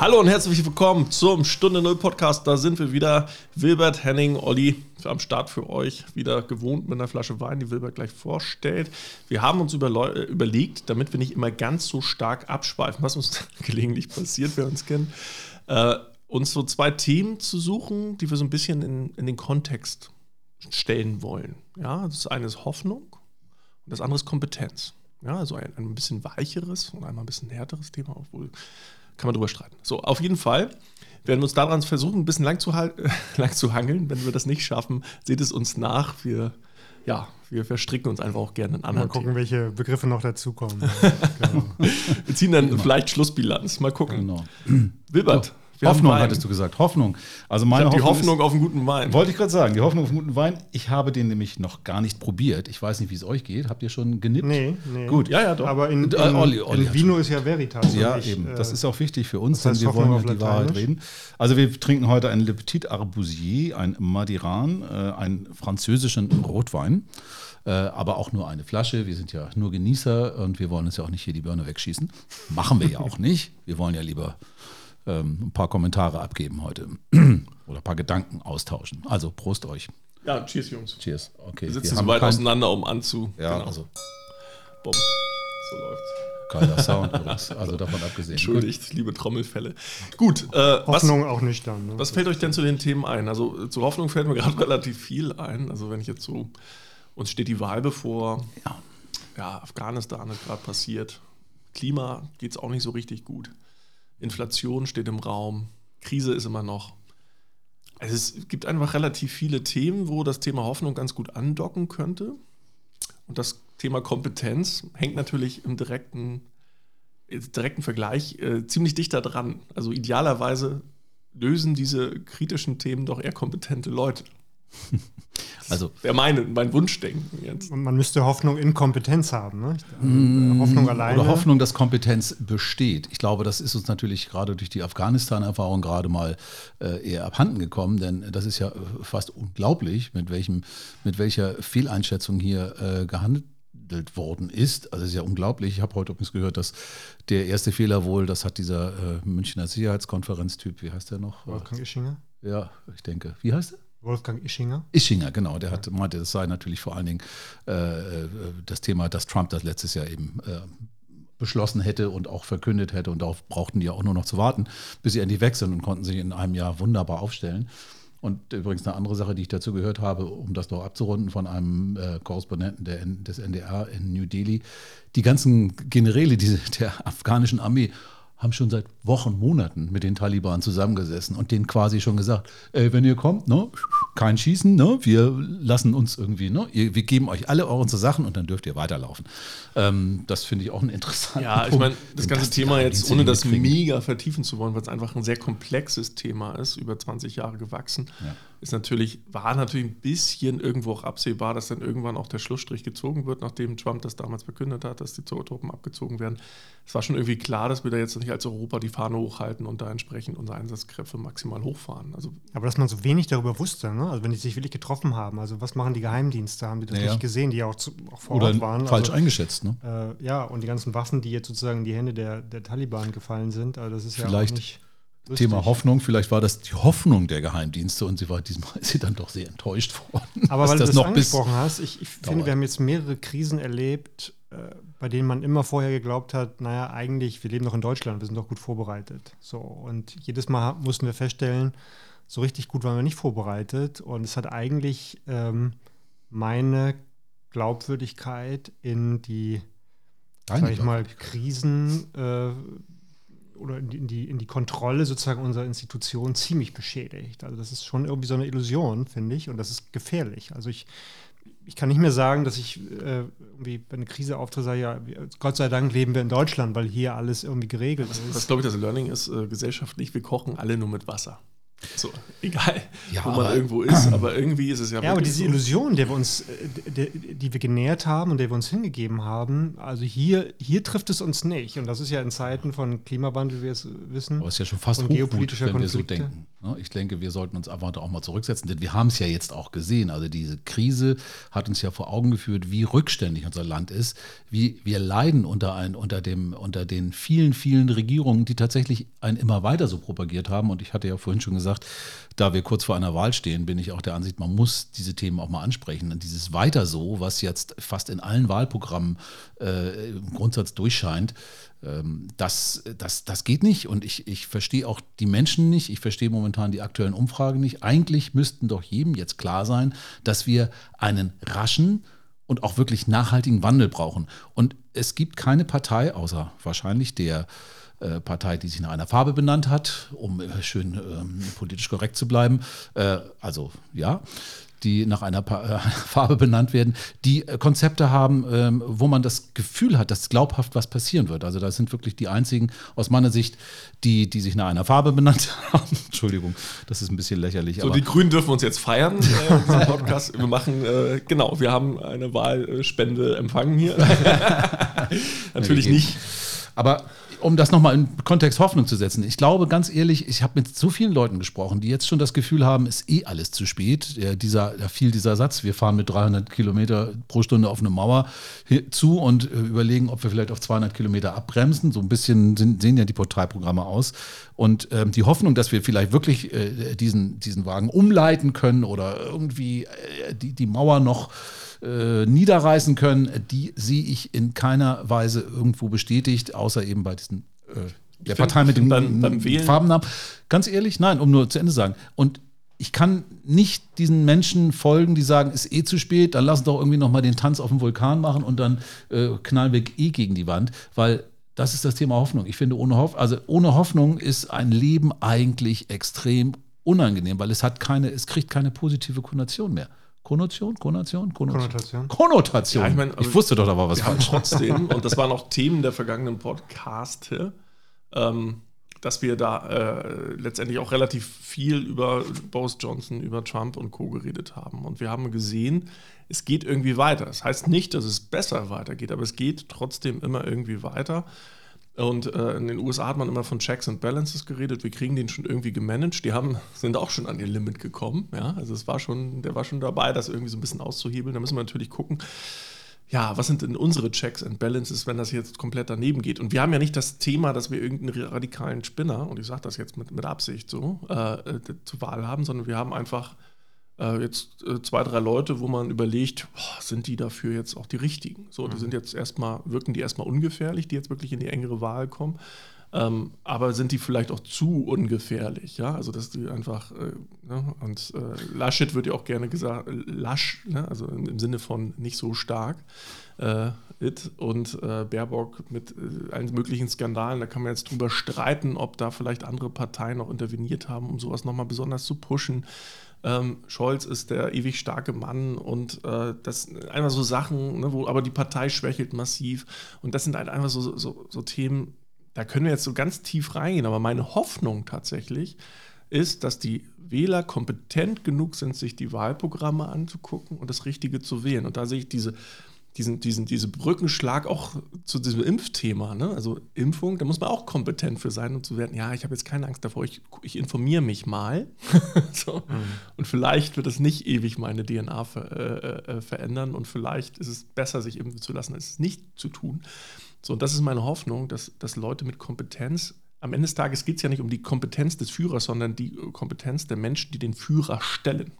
Hallo und herzlich willkommen zum Stunde Null Podcast. Da sind wir wieder. Wilbert, Henning, Olli am Start für euch. Wieder gewohnt mit einer Flasche Wein, die Wilbert gleich vorstellt. Wir haben uns äh, überlegt, damit wir nicht immer ganz so stark abschweifen, was uns gelegentlich passiert, wer uns kennt, äh, uns so zwei Themen zu suchen, die wir so ein bisschen in, in den Kontext stellen wollen. Ja, das eine ist Hoffnung und das andere ist Kompetenz. Ja, also ein, ein bisschen weicheres und einmal ein bisschen härteres Thema, obwohl kann man drüber streiten. So, auf jeden Fall werden wir uns daran versuchen, ein bisschen lang zu, lang zu hangeln. Wenn wir das nicht schaffen, seht es uns nach. Wir, ja, wir verstricken uns einfach auch gerne in anderen Mal gucken, Themen. welche Begriffe noch dazukommen. genau. Wir ziehen dann genau. vielleicht Schlussbilanz. Mal gucken. Genau. Wilbert, wir Hoffnung hattest du gesagt. Hoffnung. Also meine Hoffnung die Hoffnung ist, auf einen guten Wein. Wollte ich gerade sagen, die Hoffnung auf einen guten Wein. Ich habe den nämlich noch gar nicht probiert. Ich weiß nicht, wie es euch geht. Habt ihr schon genippt? Nee, nee. Gut. Ja, ja, doch. Aber in, in, äh, Olli, Olli in Vino ist ja Veritas. Ja, nicht, eben. Das äh, ist auch wichtig für uns, denn wir wollen ja die Wahrheit reden. Also wir trinken heute einen Le Petit Arbousier, ein Madiran, äh, einen französischen Rotwein. Äh, aber auch nur eine Flasche. Wir sind ja nur Genießer und wir wollen uns ja auch nicht hier die Birne wegschießen. Machen wir ja auch nicht. Wir wollen ja lieber ein paar Kommentare abgeben heute oder ein paar Gedanken austauschen. Also Prost euch. Ja, cheers, Jungs. Cheers. Okay. Wir sitzen wir so weit auseinander, um anzu. Ja, genau. also. Bumm. So läuft's. Geiler Sound, also davon abgesehen. Entschuldigt, Gut. liebe Trommelfälle. Gut. Äh, Hoffnung was, auch nüchtern. Ne? Was fällt euch denn zu den Themen ein? Also zur Hoffnung fällt mir gerade relativ viel ein. Also wenn ich jetzt so, uns steht die Wahl bevor. Ja, ja Afghanistan ist gerade passiert. Klima geht es auch nicht so richtig gut. Inflation steht im Raum, Krise ist immer noch. Also es gibt einfach relativ viele Themen, wo das Thema Hoffnung ganz gut andocken könnte. Und das Thema Kompetenz hängt natürlich im direkten, direkten Vergleich äh, ziemlich dicht dran. Also idealerweise lösen diese kritischen Themen doch eher kompetente Leute. Also wäre mein, mein Wunschdenken jetzt. Und man müsste Hoffnung in Kompetenz haben. Ne? Mm, Hoffnung alleine. Oder Hoffnung, dass Kompetenz besteht. Ich glaube, das ist uns natürlich gerade durch die Afghanistan-Erfahrung gerade mal äh, eher abhanden gekommen, denn das ist ja fast unglaublich, mit, welchem, mit welcher Fehleinschätzung hier äh, gehandelt worden ist. Also es ist ja unglaublich. Ich habe heute übrigens gehört, dass der erste Fehler wohl, das hat dieser äh, Münchner Sicherheitskonferenztyp, wie heißt der noch? Wolfgang Ischinger? Ja, ich denke. Wie heißt er? Wolfgang Ischinger? Ischinger, genau. Der hat, meinte, das sei natürlich vor allen Dingen äh, äh, das Thema, dass Trump das letztes Jahr eben äh, beschlossen hätte und auch verkündet hätte. Und darauf brauchten die ja auch nur noch zu warten, bis sie endlich weg sind und konnten sich in einem Jahr wunderbar aufstellen. Und übrigens eine andere Sache, die ich dazu gehört habe, um das noch abzurunden von einem äh, Korrespondenten der, des NDR in New Delhi, die ganzen Generäle diese, der afghanischen Armee haben schon seit Wochen, Monaten mit den Taliban zusammengesessen und denen quasi schon gesagt, ey, wenn ihr kommt, ne, kein Schießen, ne, wir lassen uns irgendwie, ne, wir geben euch alle eure Sachen und dann dürft ihr weiterlaufen. Ähm, das finde ich auch ein interessanter Ja, ich meine, das ganze das Thema jetzt, ohne das mega vertiefen zu wollen, weil es einfach ein sehr komplexes Thema ist, über 20 Jahre gewachsen. Ja ist natürlich, war natürlich ein bisschen irgendwo auch absehbar, dass dann irgendwann auch der Schlussstrich gezogen wird, nachdem Trump das damals verkündet hat, dass die Truppen abgezogen werden. Es war schon irgendwie klar, dass wir da jetzt nicht als Europa die Fahne hochhalten und da entsprechend unsere Einsatzkräfte maximal hochfahren. Also Aber dass man so wenig darüber wusste, ne? also wenn die sich wirklich getroffen haben, also was machen die Geheimdienste, haben die das naja. nicht gesehen, die ja auch, zu, auch vor Oder Ort waren. falsch also, eingeschätzt, ne? Äh, ja, und die ganzen Waffen, die jetzt sozusagen in die Hände der, der Taliban gefallen sind, also das ist Vielleicht. ja auch nicht Thema Hoffnung, vielleicht war das die Hoffnung der Geheimdienste und sie war diesmal ist sie dann doch sehr enttäuscht worden. Aber weil du das noch angesprochen hast, ich, ich finde, wir haben jetzt mehrere Krisen erlebt, äh, bei denen man immer vorher geglaubt hat, naja, eigentlich, wir leben doch in Deutschland, wir sind doch gut vorbereitet. So, und jedes Mal mussten wir feststellen, so richtig gut waren wir nicht vorbereitet. Und es hat eigentlich ähm, meine Glaubwürdigkeit in die, sag ich mal, Krisen äh, oder in die, in die Kontrolle sozusagen unserer Institution ziemlich beschädigt. Also das ist schon irgendwie so eine Illusion, finde ich, und das ist gefährlich. Also ich, ich kann nicht mehr sagen, dass ich äh, irgendwie, wenn eine Krise auftritt, sage, ja, Gott sei Dank leben wir in Deutschland, weil hier alles irgendwie geregelt was, ist. Was, glaube ich, das Learning ist, äh, gesellschaftlich, wir kochen alle nur mit Wasser. So, egal, Ja, wo man aber- irgendwo ist, aber irgendwie ist es ja Ja, aber diese so. Illusion, der wir uns, äh, der, die wir genährt haben und der wir uns hingegeben haben, also hier, hier trifft es uns nicht. Und das ist ja in Zeiten von Klimawandel, wie wir es wissen. Aber es ist ja schon fast Hochmut, geopolitischer wenn wir so Konflikte. denken. ne? Ich denke, wir sollten uns einfach auch mal zurücksetzen, denn wir haben es ja jetzt auch gesehen. Also diese Krise hat uns ja vor Augen geführt, wie rückständig unser Land ist, wie wir leiden unter, ein, unter, dem, unter den vielen, vielen Regierungen, die tatsächlich ein immer weiter so propagiert haben. Und ich hatte ja vorhin schon gesagt, da wir kurz vor einer Wahl stehen, bin ich auch der Ansicht, man muss diese Themen auch mal ansprechen. Und dieses Weiter so, was jetzt fast in allen Wahlprogrammen äh, im Grundsatz durchscheint, ähm, das, das, das geht nicht. Und ich, ich verstehe auch die Menschen nicht. Ich verstehe momentan die aktuellen Umfragen nicht. Eigentlich müssten doch jedem jetzt klar sein, dass wir einen raschen und auch wirklich nachhaltigen Wandel brauchen. Und es gibt keine Partei, außer wahrscheinlich der Partei, die sich nach einer Farbe benannt hat, um äh, schön ähm, politisch korrekt zu bleiben. Äh, also ja, die nach einer pa äh, Farbe benannt werden, die äh, Konzepte haben, ähm, wo man das Gefühl hat, dass glaubhaft was passieren wird. Also das sind wirklich die einzigen aus meiner Sicht, die, die sich nach einer Farbe benannt haben. Entschuldigung, das ist ein bisschen lächerlich. So, die Grünen dürfen uns jetzt feiern, äh, Podcast. Wir machen, äh, genau, wir haben eine Wahlspende empfangen hier. Natürlich nicht. Aber um das nochmal in Kontext Hoffnung zu setzen, ich glaube ganz ehrlich, ich habe mit so vielen Leuten gesprochen, die jetzt schon das Gefühl haben, ist eh alles zu spät. Ja, dieser, da fiel dieser Satz, wir fahren mit 300 Kilometer pro Stunde auf eine Mauer zu und äh, überlegen, ob wir vielleicht auf 200 Kilometer abbremsen. So ein bisschen sehen ja die Portalprogramme aus. Und ähm, die Hoffnung, dass wir vielleicht wirklich äh, diesen, diesen Wagen umleiten können oder irgendwie äh, die, die Mauer noch äh, niederreißen können, die sehe ich in keiner Weise irgendwo bestätigt, außer eben bei diesen äh, der Partei mit dem Farbennamen. Ganz ehrlich, nein, um nur zu Ende zu sagen. Und ich kann nicht diesen Menschen folgen, die sagen, ist eh zu spät, dann lass doch irgendwie nochmal den Tanz auf dem Vulkan machen und dann äh, knallen wir eh gegen die Wand, weil das ist das Thema Hoffnung. Ich finde, ohne, Hoff also ohne Hoffnung ist ein Leben eigentlich extrem unangenehm, weil es hat keine, es kriegt keine positive Konnotation mehr. Konnotation, Konnotation, Konnotation. Konnotation. Konnotation. Ja, ich mein, ich wusste doch, da war was falsch. trotzdem, und das waren auch Themen der vergangenen Podcaste, ähm, dass wir da äh, letztendlich auch relativ viel über Boris Johnson, über Trump und Co. geredet haben. Und wir haben gesehen, es geht irgendwie weiter. Das heißt nicht, dass es besser weitergeht, aber es geht trotzdem immer irgendwie weiter. Und äh, in den USA hat man immer von Checks and Balances geredet. Wir kriegen den schon irgendwie gemanagt. Die haben, sind auch schon an ihr Limit gekommen. Ja? Also es war schon, der war schon dabei, das irgendwie so ein bisschen auszuhebeln. Da müssen wir natürlich gucken, ja, was sind denn unsere Checks and Balances, wenn das jetzt komplett daneben geht? Und wir haben ja nicht das Thema, dass wir irgendeinen radikalen Spinner, und ich sage das jetzt mit, mit Absicht so, äh, äh, zur Wahl haben, sondern wir haben einfach äh, jetzt äh, zwei, drei Leute, wo man überlegt, boah, sind die dafür jetzt auch die richtigen? So, die sind jetzt erstmal, wirken die erstmal ungefährlich, die jetzt wirklich in die engere Wahl kommen. Ähm, aber sind die vielleicht auch zu ungefährlich, ja? Also dass die einfach, äh, ne? und äh, Laschet wird ja auch gerne gesagt, lasch, ne? also im, im Sinne von nicht so stark, äh, it. und äh, Baerbock mit äh, allen möglichen Skandalen, da kann man jetzt drüber streiten, ob da vielleicht andere Parteien noch interveniert haben, um sowas nochmal besonders zu pushen. Ähm, Scholz ist der ewig starke Mann und äh, das sind einfach so Sachen, ne, wo aber die Partei schwächelt massiv und das sind halt einfach so, so, so Themen, da können wir jetzt so ganz tief reingehen, aber meine Hoffnung tatsächlich ist, dass die Wähler kompetent genug sind, sich die Wahlprogramme anzugucken und das Richtige zu wählen. Und da sehe ich diese, diesen, diesen, diese Brückenschlag auch zu diesem Impfthema. Ne? Also Impfung, da muss man auch kompetent für sein und zu werden, ja, ich habe jetzt keine Angst davor, ich, ich informiere mich mal. so. Und vielleicht wird es nicht ewig meine DNA ver, äh, äh, verändern und vielleicht ist es besser, sich impfen zu lassen, als es nicht zu tun. So, und das ist meine Hoffnung, dass, dass Leute mit Kompetenz, am Ende des Tages geht es ja nicht um die Kompetenz des Führers, sondern die äh, Kompetenz der Menschen, die den Führer stellen.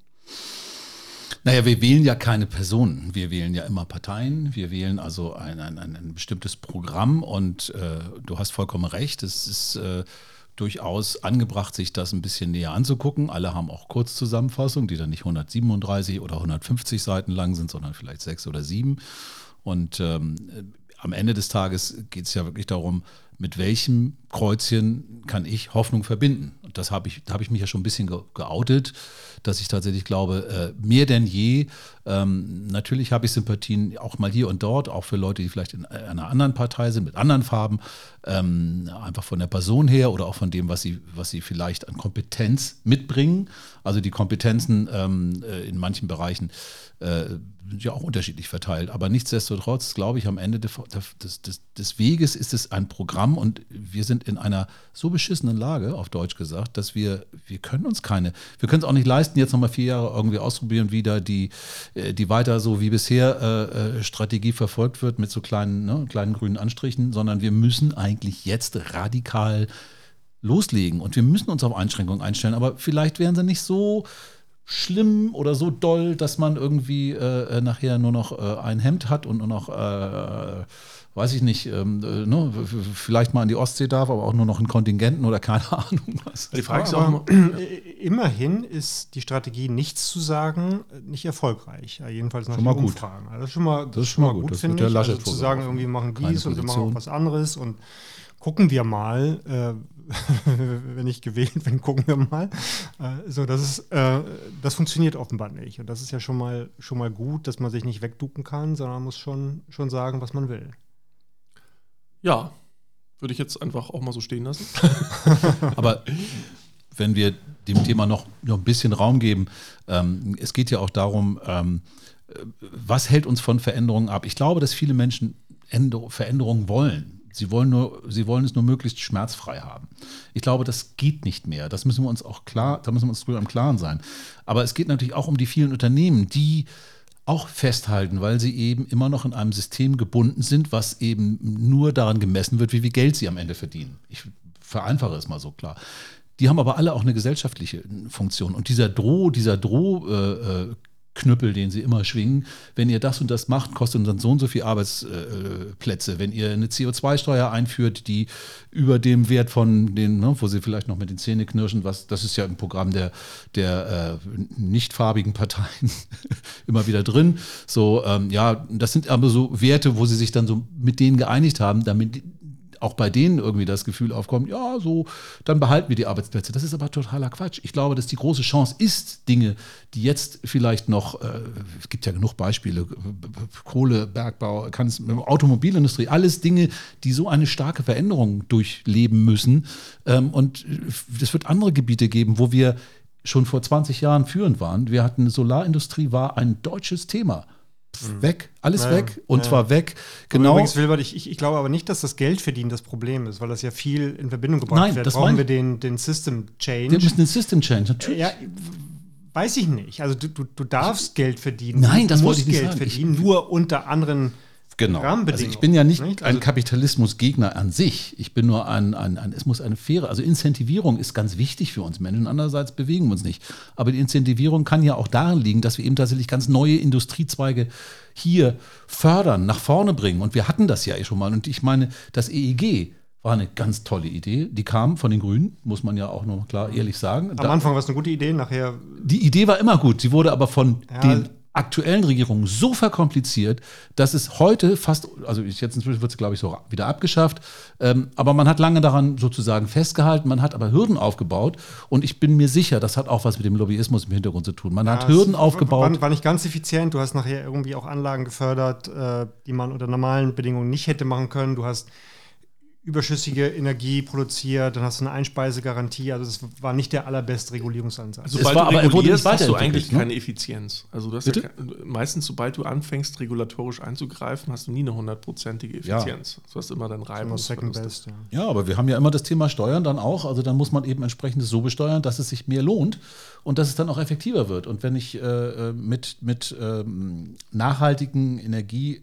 Naja, wir wählen ja keine Personen. Wir wählen ja immer Parteien. Wir wählen also ein, ein, ein, bestimmtes Programm und äh, du hast vollkommen recht. Es ist äh, durchaus angebracht, sich das ein bisschen näher anzugucken. Alle haben auch Kurzzusammenfassungen, die dann nicht 137 oder 150 Seiten lang sind, sondern vielleicht sechs oder sieben. Und ähm, am Ende des Tages geht es ja wirklich darum, mit welchem Kreuzchen kann ich Hoffnung verbinden. Das habe ich, da habe ich mich ja schon ein bisschen geoutet, dass ich tatsächlich glaube, äh, mehr denn je, ähm, natürlich habe ich Sympathien auch mal hier und dort, auch für Leute, die vielleicht in einer anderen Partei sind, mit anderen Farben, ähm, einfach von der Person her oder auch von dem, was sie, was sie vielleicht an Kompetenz mitbringen. Also die Kompetenzen ähm, äh, in manchen Bereichen äh, sind ja auch unterschiedlich verteilt. Aber nichtsdestotrotz, glaube ich, am Ende des, des, des, Weges ist es ein Programm und wir sind in einer so beschissenen Lage, auf Deutsch gesagt, dass wir, wir können uns keine, wir können es auch nicht leisten, jetzt nochmal vier Jahre irgendwie ausprobieren, wieder die, äh, die weiter so wie bisher äh, äh, Strategie verfolgt wird mit so kleinen, ne, kleinen grünen Anstrichen, sondern wir müssen eigentlich jetzt radikal loslegen und wir müssen uns auf Einschränkungen einstellen. Aber vielleicht wären sie nicht so schlimm oder so doll, dass man irgendwie äh, äh nachher nur noch äh, ein Hemd hat und nur noch, weiß ich nicht, ähm, äh, ne, vielleicht mal in die Ostsee darf, aber auch nur noch in Kontingenten oder keine Ahnung was. Die Frage ist auch immerhin ist die Strategie, nichts zu sagen, nicht erfolgreich. jedenfalls nach schon den Umfragen. Also das ist schon mal, das ist schon mal gut, gut finde ich. Also zu sagen, irgendwie machen dies und wir machen auch was anderes und gucken wir mal, äh, wenn ich gewählt bin, gucken wir mal. Äh, so, das ist, äh, das funktioniert offenbar nicht. Und das ist ja schon mal, schon mal gut, dass man sich nicht wegducken kann, sondern man muss schon, schon sagen, was man will. Ja, würde ich jetzt einfach auch mal so stehen lassen. Aber wenn wir dem Thema noch, noch ein bisschen Raum geben, ähm, es geht ja auch darum, ähm, was hält uns von Veränderungen ab? Ich glaube, dass viele Menschen Veränderungen wollen. Sie wollen, nur, sie wollen es nur möglichst schmerzfrei haben. Ich glaube, das geht nicht mehr. Das müssen wir uns auch klar, da müssen wir uns drüber im Klaren sein. Aber es geht natürlich auch um die vielen Unternehmen, die auch festhalten, weil sie eben immer noch in einem System gebunden sind, was eben nur daran gemessen wird, wie viel Geld sie am Ende verdienen. Ich vereinfache es mal so klar. Die haben aber alle auch eine gesellschaftliche Funktion. Und dieser Droh, dieser Droh, äh, äh Knüppel, den sie immer schwingen. Wenn ihr das und das macht, kostet uns dann so und so viele Arbeitsplätze. Wenn ihr eine CO2-Steuer einführt, die über dem Wert von den, ne, wo sie vielleicht noch mit den Zähnen knirschen, was, das ist ja im Programm der, der äh, nicht farbigen Parteien immer wieder drin. So, ähm, ja, das sind aber so Werte, wo sie sich dann so mit denen geeinigt haben, damit auch bei denen irgendwie das Gefühl aufkommt, ja, so, dann behalten wir die Arbeitsplätze. Das ist aber totaler Quatsch. Ich glaube, dass die große Chance ist, Dinge, die jetzt vielleicht noch, äh, es gibt ja genug Beispiele, Kohle, Bergbau, Automobilindustrie, alles Dinge, die so eine starke Veränderung durchleben müssen. Ähm, und es wird andere Gebiete geben, wo wir schon vor 20 Jahren führend waren. Wir hatten Solarindustrie war ein deutsches Thema. Mhm. weg, alles ja, weg und ja. zwar weg. Genau. übrigens, Wilbert, ich, ich, glaube aber nicht, dass das Geld verdienen das Problem ist, weil das ja viel in Verbindung gebracht Nein, wird. Das Brauchen wir den, den System Change. Wir müssen den System Change, natürlich. Ja, weiß ich nicht. Also du, du, du darfst Geld verdienen. Nein, das wollte ich nicht Geld sagen. verdienen, ich, nur unter anderen Genau. Also ich bin ja nicht, nicht? Also ein Kapitalismusgegner an sich. Ich bin nur ein, ein, ein, es muss eine faire, also Incentivierung ist ganz wichtig für uns Menschen. Andererseits bewegen wir uns nicht. Aber die Incentivierung kann ja auch darin liegen, dass wir eben tatsächlich ganz neue Industriezweige hier fördern, nach vorne bringen. Und wir hatten das ja eh schon mal. Und ich meine, das EEG, war eine ganz tolle Idee. Die kam von den Grünen, muss man ja auch noch klar ehrlich sagen. Am da, Anfang war es eine gute Idee, nachher. Die Idee war immer gut. Sie wurde aber von ja, den aktuellen Regierungen so verkompliziert, dass es heute fast, also jetzt inzwischen wird es, glaube ich, so wieder abgeschafft, ähm, aber man hat lange daran sozusagen festgehalten, man hat aber Hürden aufgebaut und ich bin mir sicher, das hat auch was mit dem Lobbyismus im Hintergrund zu tun. Man ja, hat Hürden aufgebaut. War, war, nicht ganz effizient, du hast nachher irgendwie auch Anlagen gefördert, äh, die man unter normalen Bedingungen nicht hätte machen können. Du hast überschüssige Energie produziert, dann hast du eine Einspeisegarantie. Also das war nicht der allerbeste Regulierungsansatz. Also sobald war, du regulierst, hast du eigentlich ne? keine Effizienz. Also ja keine, meistens, sobald du anfängst, regulatorisch einzugreifen, hast du nie eine hundertprozentige Effizienz. Ja. Du hast immer dann Reibung. Second best, ja. ja, aber wir haben ja immer das Thema Steuern dann auch. Also dann muss man eben entsprechend so besteuern, dass es sich mehr lohnt und dass es dann auch effektiver wird. Und wenn ich äh, äh mit, mit ähm, nachhaltigen Energie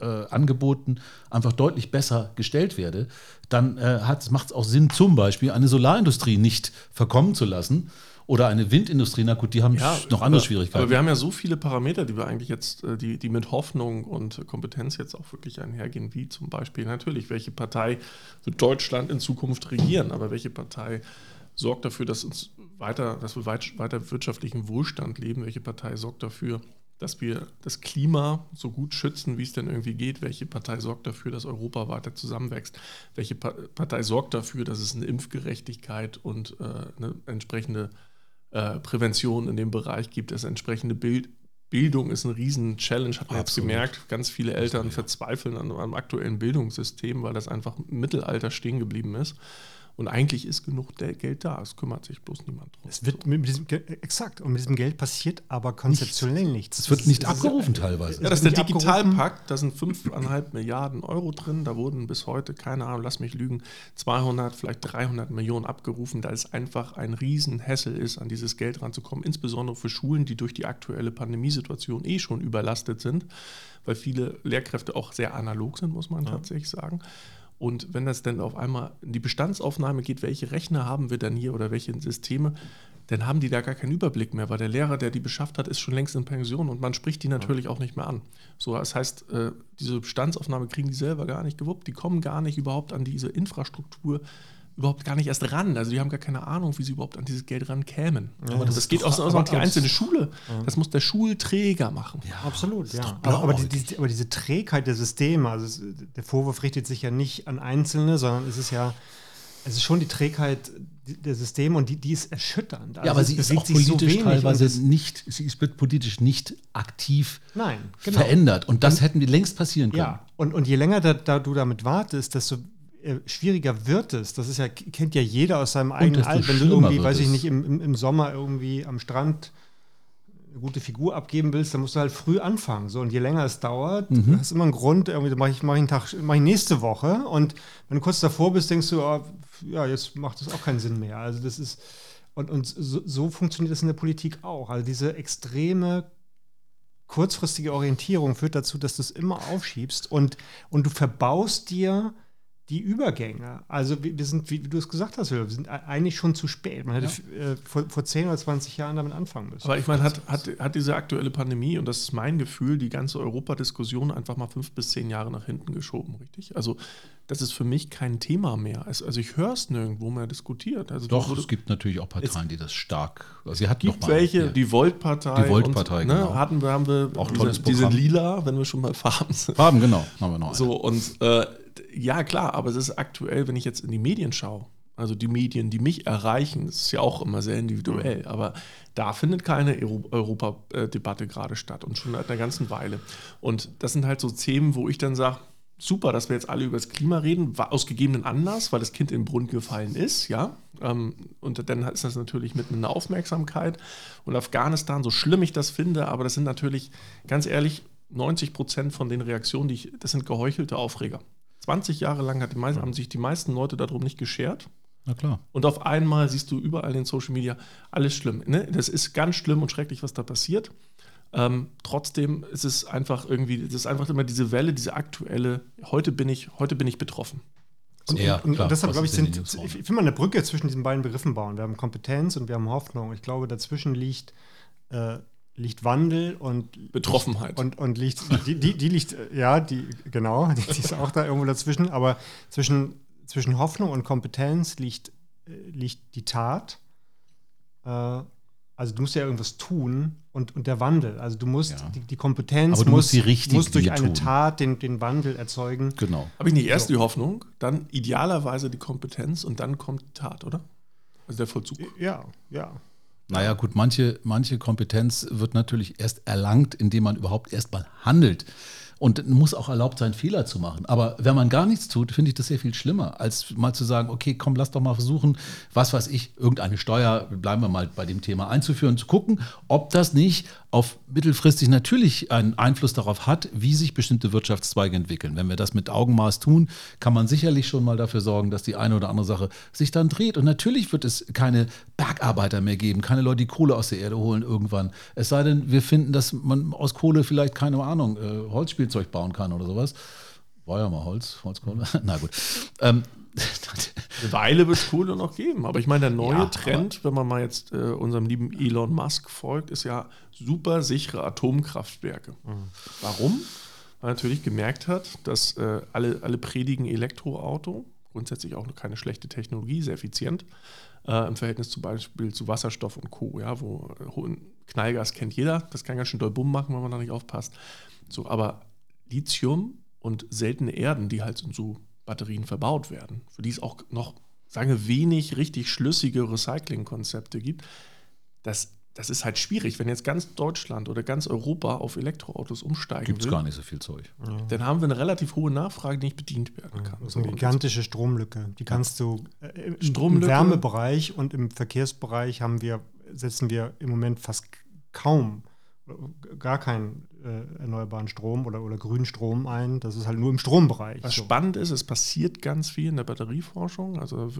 äh, Angeboten einfach deutlich besser gestellt werde, dann äh, macht es auch Sinn, zum Beispiel eine Solarindustrie nicht verkommen zu lassen oder eine Windindustrie, na gut, die haben ja, noch andere aber, Schwierigkeiten. Aber wir haben ja so viele Parameter, die wir eigentlich jetzt, äh, die, die mit Hoffnung und Kompetenz jetzt auch wirklich einhergehen, wie zum Beispiel natürlich, welche Partei wird Deutschland in Zukunft regieren, aber welche Partei sorgt dafür, dass uns weiter, dass wir weit, weiter wirtschaftlichen Wohlstand leben, welche Partei sorgt dafür, dass wir das Klima so gut schützen, wie es denn irgendwie geht. Welche Partei sorgt dafür, dass Europa weiter zusammenwächst? Welche Partei sorgt dafür, dass es eine Impfgerechtigkeit und äh, eine entsprechende äh, Prävention in dem Bereich gibt, dass entsprechende Bild Bildung ist ein riesen-Challenge, hat man jetzt gemerkt. Ganz viele Eltern verzweifeln an einem aktuellen Bildungssystem, weil das einfach im Mittelalter stehen geblieben ist. Und eigentlich ist genug Geld da, es kümmert sich bloß niemand drum. Es wird mit diesem, exakt, und mit diesem Geld passiert aber konzeptionell nichts. Es wird nicht es abgerufen ist, teilweise. Ja, das ist der Digitalpakt, da sind 5,5 Milliarden Euro drin, da wurden bis heute, keine Ahnung, lass mich lügen, 200, vielleicht 300 Millionen abgerufen, da es einfach ein Riesenhessel ist, an dieses Geld ranzukommen, insbesondere für Schulen, die durch die aktuelle Pandemiesituation eh schon überlastet sind, weil viele Lehrkräfte auch sehr analog sind, muss man ja. tatsächlich sagen. Und wenn das dann auf einmal in die Bestandsaufnahme geht, welche Rechner haben wir dann hier oder welche Systeme, dann haben die da gar keinen Überblick mehr, weil der Lehrer, der die beschafft hat, ist schon längst in Pension und man spricht die natürlich auch nicht mehr an. So, das heißt, äh, diese Bestandsaufnahme kriegen die selber gar nicht gewuppt, die kommen gar nicht überhaupt an diese Infrastruktur überhaupt gar nicht erst ran. Also die haben gar keine Ahnung, wie sie überhaupt an dieses Geld rankämen. Ja, aber das, das geht aus, aus, die einzelne Schule. Ja. Das muss der Schulträger machen. Ja, absolut, ja. Aber, aber, die, die, aber, diese Trägheit der Systeme, also es, der Vorwurf richtet sich ja nicht an Einzelne, sondern es ist ja es ist schon die Trägheit der Systeme und die, die ist erschütternd. Also ja, aber sie ist auch politisch so teilweise nicht, sie ist politisch nicht aktiv Nein, genau. verändert. Und das und, hätten wir längst passieren können. Ja, und, und je länger da, da du damit wartest, desto schwieriger wird es. Das ist ja, kennt ja jeder aus seinem eigenen Alter. Wenn du irgendwie, weiß ich nicht, im, im, Sommer irgendwie am Strand eine gute Figur abgeben willst, dann musst du halt früh anfangen. So, und je länger es dauert, mhm. hast immer einen Grund, irgendwie mache ich, mach ich einen Tag, mache ich nächste Woche. Und wenn du kurz davor bist, denkst du, oh, ja, jetzt macht das auch keinen Sinn mehr. Also das ist, und, und so, so funktioniert das in der Politik auch. Also diese extreme kurzfristige Orientierung führt dazu, dass du es immer aufschiebst und, und du verbaust dir die Übergänge. Also wir sind, wie du es gesagt hast, wir sind eigentlich schon zu spät. Man hätte ja. äh, vor, vor 10 oder 20 Jahren damit anfangen müssen. Aber ich meine, hat, hat, hat diese aktuelle Pandemie, und das ist mein Gefühl, die ganze Europadiskussion einfach mal fünf bis zehn Jahre nach hinten geschoben, richtig? Also das ist für mich kein Thema mehr. Also ich höre es nirgendwo mehr diskutiert. Also Doch, es gibt natürlich auch Parteien, die das stark. Also sie hat gibt noch mal, welche, ja. die Volt-Partei. Die Volt-Partei, ne, genau. Hatten wir, haben wir auch diese, diese Lila, wenn wir schon mal Farben sind. Farben, genau. Haben wir noch. So, und äh, ja, klar, aber es ist aktuell, wenn ich jetzt in die Medien schaue, also die Medien, die mich erreichen, das ist ja auch immer sehr individuell, mhm. aber da findet keine Europa-Debatte gerade statt und schon seit einer ganzen Weile. Und das sind halt so Themen, wo ich dann sage, super, dass wir jetzt alle über das Klima reden, aus gegebenen Anlass, weil das Kind in den Brunnen gefallen ist, ja. Ähm, und dann ist das natürlich mit einer Aufmerksamkeit. Und Afghanistan, so schlimm ich das finde, aber das sind natürlich, ganz ehrlich, 90 Prozent von den Reaktionen, die ich, das sind geheuchelte Aufreger. 20 Jahre lang hat die meisten, haben sich die meisten Leute darum nicht geschert. Na klar. Und auf einmal siehst du überall in Social Media alles schlimm. Ne? Das ist ganz schlimm und schrecklich, was da passiert. Ähm, trotzdem ist es einfach irgendwie, es ist einfach immer diese Welle, diese aktuelle, heute bin ich, heute bin ich betroffen. Und, ja, und, und deshalb, glaube ich, sind, ich will mal eine Brücke zwischen diesen beiden Begriffen bauen. Wir haben Kompetenz und wir haben Hoffnung. Ich glaube, dazwischen liegt äh, liegt Wandel und Betroffenheit. Und, und liegt, die, die, die liegt, ja, die, genau, die, die, ist auch da irgendwo dazwischen, aber zwischen, zwischen Hoffnung und Kompetenz liegt, äh, liegt die Tat. Äh, also du musst ja irgendwas tun und, und der Wandel. Also du musst ja. die, die, Kompetenz Aber du musst, musst, die musst durch eine tun. Tat den, den Wandel erzeugen. Genau. Habe ich nicht erst so. die Hoffnung, dann idealerweise die Kompetenz und dann kommt die Tat, oder? Also der Vollzug. Ja, ja. Naja, gut, manche, manche Kompetenz wird natürlich erst erlangt, indem man überhaupt erst mal handelt. Und muss auch erlaubt sein, Fehler zu machen. Aber wenn man gar nichts tut, finde ich das sehr viel schlimmer, als mal zu sagen, okay, komm, lass doch mal versuchen, was weiß ich, irgendeine Steuer, bleiben wir mal bei dem Thema einzuführen, zu gucken, ob das nicht auf mittelfristig natürlich einen Einfluss darauf hat, wie sich bestimmte Wirtschaftszweige entwickeln. Wenn wir das mit Augenmaß tun, kann man sicherlich schon mal dafür sorgen, dass die eine oder andere Sache sich dann dreht. Und natürlich wird es keine Bergarbeiter mehr geben, keine Leute, die Kohle aus der Erde holen irgendwann. Es sei denn, wir finden, dass man aus Kohle vielleicht, keine Ahnung, äh, Holzspielzeug bauen kann oder sowas. War ja mal Holz, Holzkohle. Na gut. Ähm, eine Weile wird es Kohle noch geben. Aber ich meine, der neue ja, Trend, wenn man mal jetzt äh, unserem lieben Elon Musk folgt, ist ja super sichere Atomkraftwerke. Mhm. Warum? Weil er natürlich gemerkt hat, dass äh, alle, alle predigen Elektroauto, grundsätzlich auch keine schlechte Technologie, sehr effizient, äh, im Verhältnis zum Beispiel zu Wasserstoff und Co., ja, wo Knallgas kennt jeder, das kann ganz schön doll Bumm machen, wenn man da nicht aufpasst. So, aber Lithium und seltene Erden, die halt in so Batterien verbaut werden, für die es auch noch, sagen wir, wenig richtig schlüssige Recyclingkonzepte gibt, das das ist halt schwierig, wenn jetzt ganz Deutschland oder ganz Europa auf Elektroautos umsteigen Gibt es gar nicht so viel Zeug. Ja. Dann haben wir eine relativ hohe Nachfrage, die nicht bedient werden kann. Das ist eine gigantische Stromlücke. Die kannst du äh, im, Stromlücke. im Wärmebereich und im Verkehrsbereich haben wir, setzen wir im Moment fast kaum gar keinen äh, erneuerbaren Strom oder, oder grünen Strom ein. Das ist halt nur im Strombereich. Was so. spannend ist, es passiert ganz viel in der Batterieforschung. Also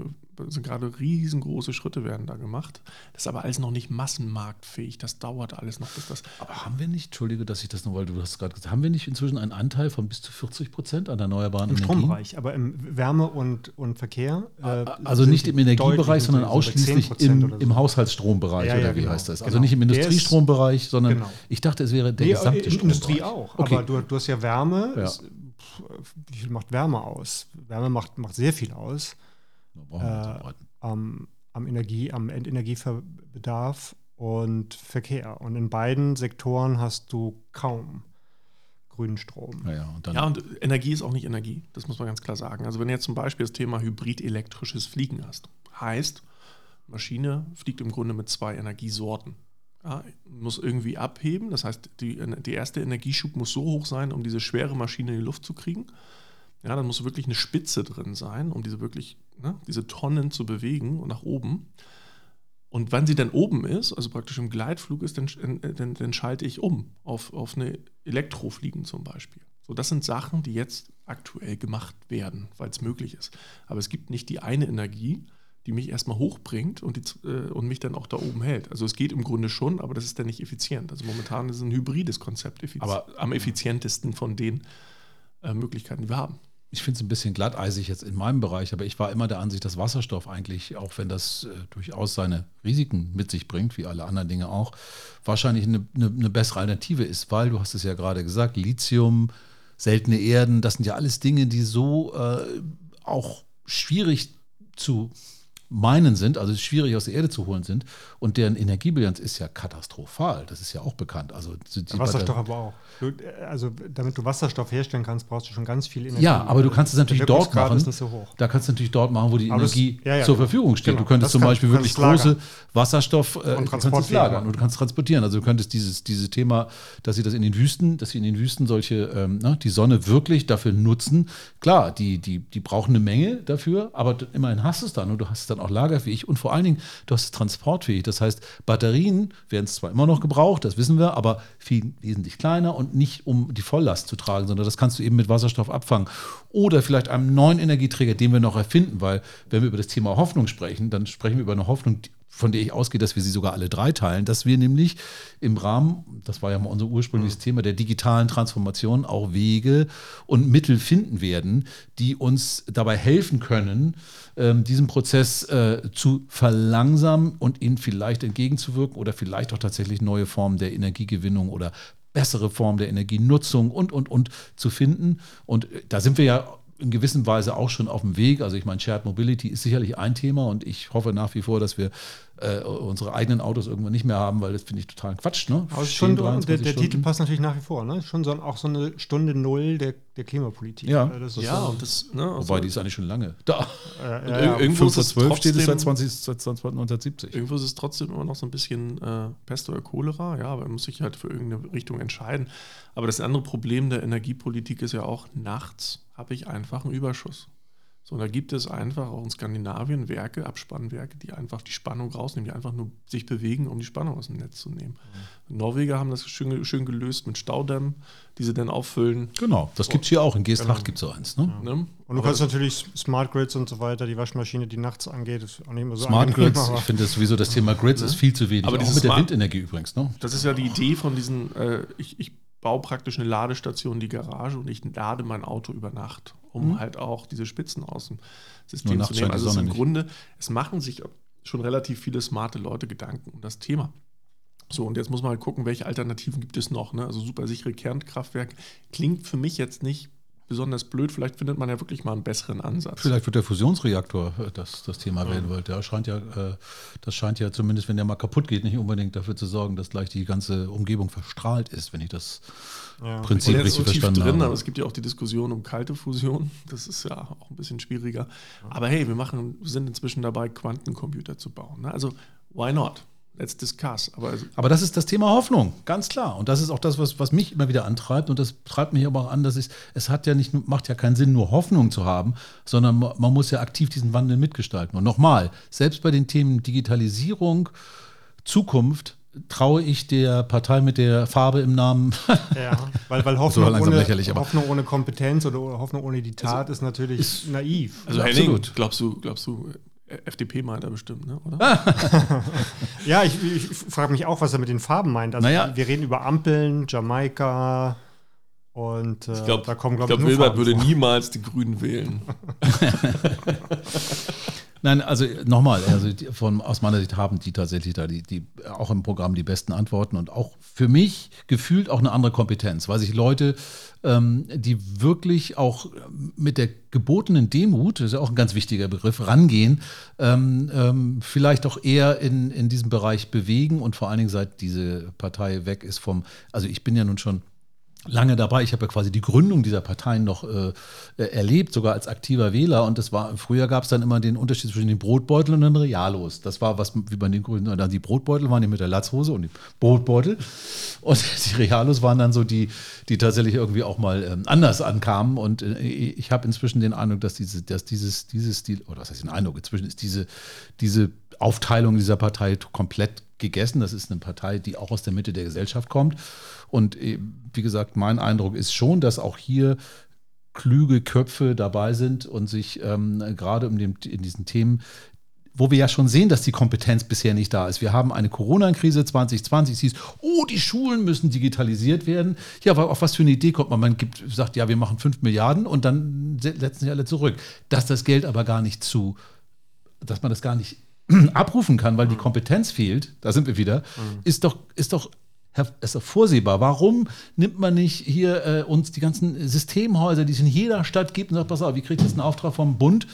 sind gerade riesengroße Schritte werden da gemacht. Das ist aber alles noch nicht massenmarktfähig. Das dauert alles noch, bis das. Aber haben wir nicht, entschuldige, dass ich das nur, weil du hast gerade gesagt, haben wir nicht inzwischen einen Anteil von bis zu 40 Prozent an erneuerbaren Im Energien? Strombereich, aber im Wärme- und, und Verkehr. Äh, also nicht im Energiebereich, sondern ausschließlich im, so. im Haushaltsstrombereich ja, ja, oder wie genau. heißt das? Also genau. nicht im Industriestrombereich, sondern genau. ich dachte, es wäre der nee, gesamte Strom. Industrie auch. Okay. Aber du, du, hast ja Wärme. Ja. Ist, wie viel macht Wärme aus? Wärme macht, macht sehr viel aus. Äh, am, am Energie, am Endenergiebedarf und Verkehr. Und in beiden Sektoren hast du kaum grünen Strom. Ja, ja, und, ja, und Energie ist auch nicht Energie. Das muss man ganz klar sagen. Also wenn du jetzt zum Beispiel das Thema hybrid-elektrisches Fliegen hast, heißt, Maschine fliegt im Grunde mit zwei Energiesorten. Ja, muss irgendwie abheben. Das heißt, die, die erste Energieschub muss so hoch sein, um diese schwere Maschine in die Luft zu kriegen. Ja, dann muss wirklich eine Spitze drin sein, um diese wirklich, ne, diese Tonnen zu bewegen und nach oben. Und wenn sie dann oben ist, also praktisch im Gleitflug ist, dann, dann, dann schalte ich um auf, auf eine Elektrofliegen zum Beispiel. So, das sind Sachen, die jetzt aktuell gemacht werden, weil es möglich ist. Aber es gibt nicht die eine Energie, die mich erstmal hochbringt und, die, äh, und mich dann auch da oben hält. Also es geht im Grunde schon, aber das ist dann nicht effizient. Also momentan ist es ein hybrides Konzept effiz aber am effizientesten von den äh, Möglichkeiten, die wir haben. Ich finde es ein bisschen glatteisig jetzt in meinem Bereich, aber ich war immer der Ansicht, dass Wasserstoff eigentlich, auch wenn das äh, durchaus seine Risiken mit sich bringt, wie alle anderen Dinge auch, wahrscheinlich eine, eine, eine bessere Alternative ist, weil, du hast es ja gerade gesagt, Lithium, seltene Erden, das sind ja alles Dinge, die so äh, auch schwierig zu meinen sind, also schwierig aus der Erde zu holen sind. Und deren Energiebilanz ist ja katastrophal. Das ist ja auch bekannt. Also Wasserstoff aber auch. Du, also damit du Wasserstoff herstellen kannst, brauchst du schon ganz viel Energie. Ja, aber du kannst es natürlich dort machen. So da kannst du natürlich dort machen, wo die aber Energie das, ja, ja, zur Verfügung steht. Genau. Du könntest zum kann, Beispiel wirklich große Wasserstoff äh, und kannst lagern und du kannst transportieren. Also du könntest dieses, dieses Thema, dass sie das in den Wüsten, dass sie in den Wüsten solche, ähm, na, ne, die Sonne wirklich dafür nutzen. Klar, die, die, die brauchen eine Menge dafür, aber immerhin hast du es dann und du hast es dann auch lagerfähig und vor allen Dingen, du hast es transportfähig. Das heißt, Batterien werden zwar immer noch gebraucht, das wissen wir, aber viel wesentlich kleiner und nicht um die Volllast zu tragen, sondern das kannst du eben mit Wasserstoff abfangen. Oder vielleicht einem neuen Energieträger, den wir noch erfinden, weil wenn wir über das Thema Hoffnung sprechen, dann sprechen wir über eine Hoffnung, von der ich ausgehe, dass wir sie sogar alle drei teilen, dass wir nämlich im Rahmen, das war ja mal unser ursprüngliches mhm. Thema, der digitalen Transformation auch Wege und Mittel finden werden, die uns dabei helfen können, ähm, diesen Prozess äh, zu verlangsamen und ihnen vielleicht entgegenzuwirken oder vielleicht auch tatsächlich neue Formen der Energiegewinnung oder bessere Formen der Energienutzung und, und, und zu finden. Und äh, da sind wir ja in gewisser Weise auch schon auf dem Weg. Also ich meine, Shared Mobility ist sicherlich ein Thema und ich hoffe nach wie vor, dass wir äh, unsere eigenen Autos irgendwann nicht mehr haben, weil das finde ich total Quatsch. Ne? Aber schon, der, der Titel passt natürlich nach wie vor. Ne? Schon so, auch so eine Stunde Null der, der Klimapolitik. Ja, das ja so, und das, ne, also Wobei, die ist eigentlich schon lange da. Äh, ja, ja, irgendwo ist es 12 steht es seit, 20, seit 1970. Irgendwo ist es trotzdem immer noch so ein bisschen äh, Pest oder Cholera. Ja, aber man muss sich halt für irgendeine Richtung entscheiden. Aber das andere Problem der Energiepolitik ist ja auch, nachts habe ich einfach einen Überschuss. So, und da gibt es einfach auch in Skandinavien Werke, Abspannwerke, die einfach die Spannung rausnehmen, die einfach nur sich bewegen, um die Spannung aus dem Netz zu nehmen. Mhm. Norweger haben das schön, schön, gelöst mit Staudämmen, die sie dann auffüllen. Genau, das gibt es hier auch. In Geesthacht genau. gibt es so eins. Ne? Ja. Ne? Und du kannst natürlich Smart Grids und so weiter, die Waschmaschine, die nachts angeht, ist auch nicht mehr so Smart Grids, ich finde sowieso das Thema Grids ja. ist viel zu wenig. Aber auch mit der Windenergie übrigens. Ne? Das ist ja die Idee von diesen, äh, ich, ich baue praktisch eine Ladestation in die Garage und ich lade mein Auto über Nacht, um mhm. halt auch diese Spitzen aus dem System zu nehmen. Also im Grunde, es machen sich schon relativ viele smarte Leute Gedanken um das Thema. So, und jetzt muss man halt gucken, welche Alternativen gibt es noch. Ne? Also super sichere Kernkraftwerke klingt für mich jetzt nicht besonders blöd. Vielleicht findet man ja wirklich mal einen besseren Ansatz. Vielleicht wird der Fusionsreaktor äh, das, das Thema werden, weil der scheint ja, äh, das scheint ja zumindest, wenn der mal kaputt geht, nicht unbedingt dafür zu sorgen, dass gleich die ganze Umgebung verstrahlt ist, wenn ich das ja. Prinzip richtig so verstanden drin, habe. Aber es gibt ja auch die Diskussion um kalte Fusion. Das ist ja auch ein bisschen schwieriger. Aber hey, wir machen, sind inzwischen dabei, Quantencomputer zu bauen. Ne? Also, why not? Let's discuss. Aber, also aber das ist das Thema Hoffnung, ganz klar. Und das ist auch das, was, was mich immer wieder antreibt. Und das treibt mich aber auch an, dass ich, es hat ja nicht, macht ja keinen Sinn, nur Hoffnung zu haben, sondern man muss ja aktiv diesen Wandel mitgestalten. Und nochmal, selbst bei den Themen Digitalisierung, Zukunft, traue ich der Partei mit der Farbe im Namen. Ja, weil, weil Hoffnung, so ohne, Hoffnung ohne Kompetenz oder Hoffnung ohne die Tat also, ist natürlich ist, naiv. Also Henning, glaubst du, glaubst du, FDP meint er bestimmt, ne? oder? ja, ich, ich frage mich auch, was er mit den Farben meint. Also naja. wir reden über Ampeln, Jamaika und äh, ich glaub, da kommen, glaube ich, glaub, ich, Wilbert würde niemals die Grünen wählen. Nein, also nochmal, also von, aus meiner Sicht haben die tatsächlich da die, die auch im Programm die besten Antworten und auch für mich gefühlt auch eine andere Kompetenz, weil sich Leute, ähm, die wirklich auch mit der gebotenen Demut, das ist ja auch ein ganz wichtiger Begriff, rangehen, ähm, ähm, vielleicht auch eher in, in diesem Bereich bewegen und vor allen Dingen seit diese Partei weg ist vom, also ich bin ja nun schon lange dabei. Ich habe ja quasi die Gründung dieser Parteien noch äh, äh, erlebt, sogar als aktiver Wähler. Und das war, früher gab es dann immer den Unterschied zwischen den Brotbeuteln und den Realos. Das war was, wie bei den Grünen, dann die Brotbeutel waren die mit der Latzhose und die Brotbeutel. Und die Realos waren dann so die, die tatsächlich irgendwie auch mal ähm, anders ankamen. Und äh, ich habe inzwischen den Eindruck, dass, diese, dass dieses, dieses Stil, oder was heißt den Eindruck, inzwischen ist diese, diese Aufteilung dieser Partei komplett gegessen. Das ist eine Partei, die auch aus der Mitte der Gesellschaft kommt. Und äh, wie gesagt, mein Eindruck ist schon, dass auch hier klüge Köpfe dabei sind und sich ähm, gerade in, dem, in diesen Themen wo wir ja schon sehen, dass die Kompetenz bisher nicht da ist. Wir haben eine Corona-Krise 2020, es hieß, oh, die Schulen müssen digitalisiert werden. Ja, auf was für eine Idee kommt man? Man gibt, sagt, ja, wir machen 5 Milliarden und dann setzen sie alle zurück. Dass das Geld aber gar nicht zu, dass man das gar nicht abrufen kann, weil die Kompetenz fehlt, da sind wir wieder, mhm. ist doch, ist doch ist doch vorsehbar. Warum nimmt man nicht hier äh, uns die ganzen Systemhäuser, die es in jeder Stadt gibt, und sagt, pass auf, ihr kriegt jetzt einen Auftrag vom Bund,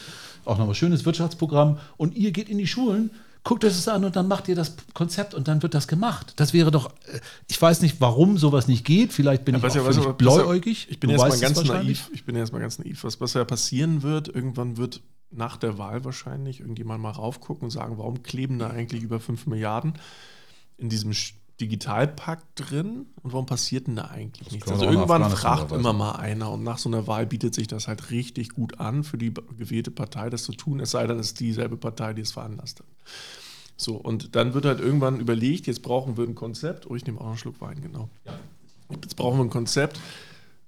auch nochmal schönes Wirtschaftsprogramm, und ihr geht in die Schulen, guckt euch das an und dann macht ihr das Konzept und dann wird das gemacht. Das wäre doch, äh, ich weiß nicht, warum sowas nicht geht. Vielleicht bin ja, ich auch ja, blauäugig. Ich bin erstmal ganz naiv. Ich bin erstmal ganz naiv. Was, was ja passieren wird, irgendwann wird nach der Wahl wahrscheinlich irgendjemand mal raufgucken und sagen, warum kleben da eigentlich über 5 Milliarden in diesem Digitalpakt drin und warum passiert denn da eigentlich das nichts? Also irgendwann fragt immer mal einer und nach so einer Wahl bietet sich das halt richtig gut an, für die gewählte Partei das zu tun, es sei denn, es ist dieselbe Partei, die es veranlasst hat. So, und dann wird halt irgendwann überlegt, jetzt brauchen wir ein Konzept, oh, ich nehme auch noch einen Schluck Wein, genau. Jetzt brauchen wir ein Konzept,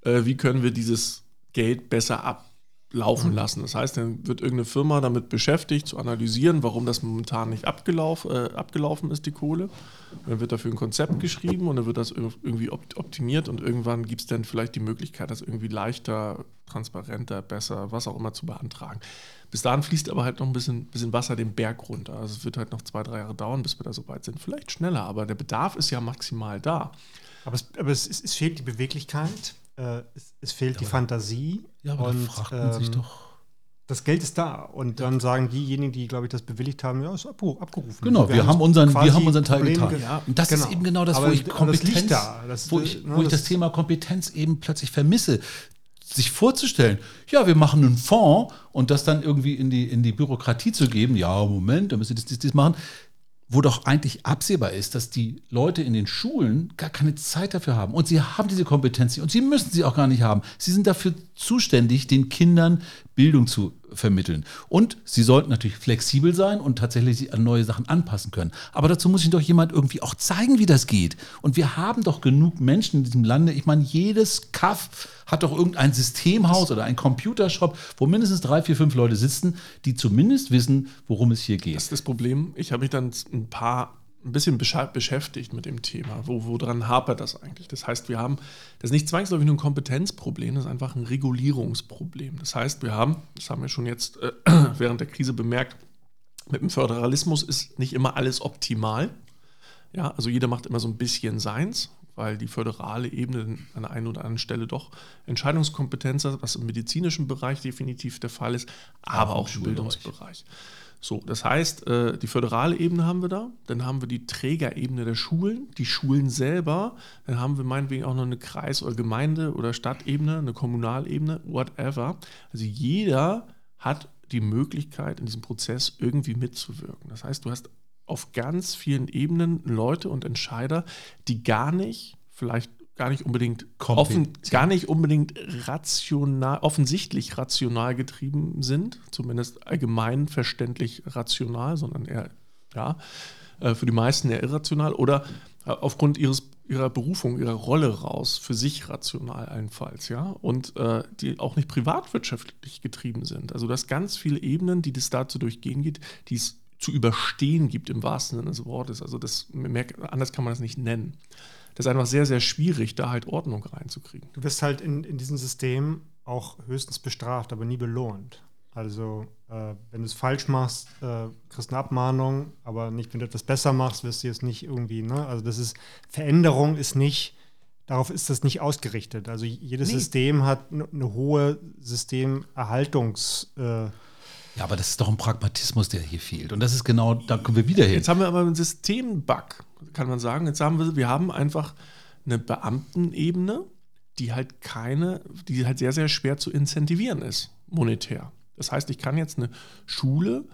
äh, wie können wir dieses Geld besser ab laufen mhm. lassen. Das heißt, dann wird irgendeine Firma damit beschäftigt, zu analysieren, warum das momentan nicht abgelauf, äh, abgelaufen ist, die Kohle. Und dann wird dafür ein Konzept geschrieben und dann wird das irgendwie optimiert und irgendwann gibt es dann vielleicht die Möglichkeit, das irgendwie leichter, transparenter, besser, was auch immer zu beantragen. Bis dahin fließt aber halt noch ein bisschen, bisschen Wasser den Berg runter. Also es wird halt noch zwei, drei Jahre dauern, bis wir da so weit sind. Vielleicht schneller, aber der Bedarf ist ja maximal da. Aber es, aber es, es fehlt die Beweglichkeit äh, es, es, fehlt ja, die Fantasie. Ja, aber und, fragt man ähm, sich doch. Das Geld ist da und dann sagen diejenigen, die, glaube ich, das bewilligt haben, ja, ist abgerufen. Genau, wir, wir haben, unseren, wir haben unseren Teil Problem getan. Ja, und das genau. ist eben genau das, wo ich Kompetenz, da. Das, wo ich, wo ich das Thema Kompetenz eben plötzlich vermisse sich vorzustellen, ja, wir machen einen Fonds und das dann irgendwie in die, in die Bürokratie zu geben, ja, Moment, da müssen wir das, das, das machen wo doch eigentlich absehbar ist, dass die Leute in den Schulen gar keine Zeit dafür haben. Und sie haben diese Kompetenz nicht und sie müssen sie auch gar nicht haben. Sie sind dafür zuständig, den Kindern Bildung zu vermitteln. Und sie sollten natürlich flexibel sein und tatsächlich sich an neue Sachen anpassen können. Aber dazu muss ihnen doch jemand irgendwie auch zeigen, wie das geht. Und wir haben doch genug Menschen in diesem Lande. Ich meine, jedes Kaff hat doch irgendein Systemhaus oder ein Computershop, wo mindestens drei, vier, fünf Leute sitzen, die zumindest wissen, worum es hier geht. Das ist das Problem. Ich habe mich dann ein paar ein bisschen beschäftigt mit dem Thema. Wo, woran hapert das eigentlich? Das heißt, wir haben, das ist nicht zwangsläufig nur ein Kompetenzproblem, das ist einfach ein Regulierungsproblem. Das heißt, wir haben, das haben wir schon jetzt äh, während der Krise bemerkt, mit dem Föderalismus ist nicht immer alles optimal. Ja, also jeder macht immer so ein bisschen seins. weil die föderale Ebene an der einen oder anderen Stelle doch Entscheidungskompetenz hat, was im medizinischen Bereich definitiv der Fall ist, aber auch, auch im Bildungsbereich. So, das heißt, äh, die föderale Ebene haben wir da, dann haben wir die Trägerebene der Schulen, die Schulen selber, dann haben wir meinetwegen auch noch eine Kreis- oder Gemeinde- oder Stadtebene, eine Kommunalebene, whatever. Also jeder hat die Möglichkeit, in diesem Prozess irgendwie mitzuwirken. Das heißt, du hast auf ganz vielen Ebenen Leute und Entscheider, die gar nicht, vielleicht gar nicht unbedingt offen, gar nicht unbedingt rational, offensichtlich rational getrieben sind, zumindest allgemein verständlich rational, sondern eher, ja, äh, für die meisten eher irrational oder äh, aufgrund ihres, ihrer Berufung, ihrer Rolle raus, für sich rational allenfalls, ja, und äh, die auch nicht privatwirtschaftlich getrieben sind. Also das ganz viele Ebenen, die das dazu durchgehen geht, die es zu überstehen gibt im wahrsten Sinne des Wortes. Also das, anders kann man das nicht nennen das ist einfach sehr, sehr schwierig, da halt Ordnung reinzukriegen. Du wirst halt in, in diesem System auch höchstens bestraft, aber nie belohnt. Also, äh, wenn du es falsch machst, äh, kriegst du eine Abmahnung, aber nicht, wenn du etwas besser machst, wirst du jetzt nicht irgendwie, ne? Also, das ist, Veränderung ist nicht, darauf ist das nicht ausgerichtet. Also, jedes nee. System hat eine hohe Systemerhaltungs- äh, ja, aber das ist doch ein Pragmatismus, der hier fehlt. Und das ist genau, da kommen wir wieder hin. Jetzt haben wir aber einen Systembug, kann man sagen. Jetzt haben wir, wir haben einfach eine Beamtenebene, die halt keine, die halt sehr, sehr schwer zu incentivieren ist, monetär. Das heißt, ich kann jetzt eine Schule,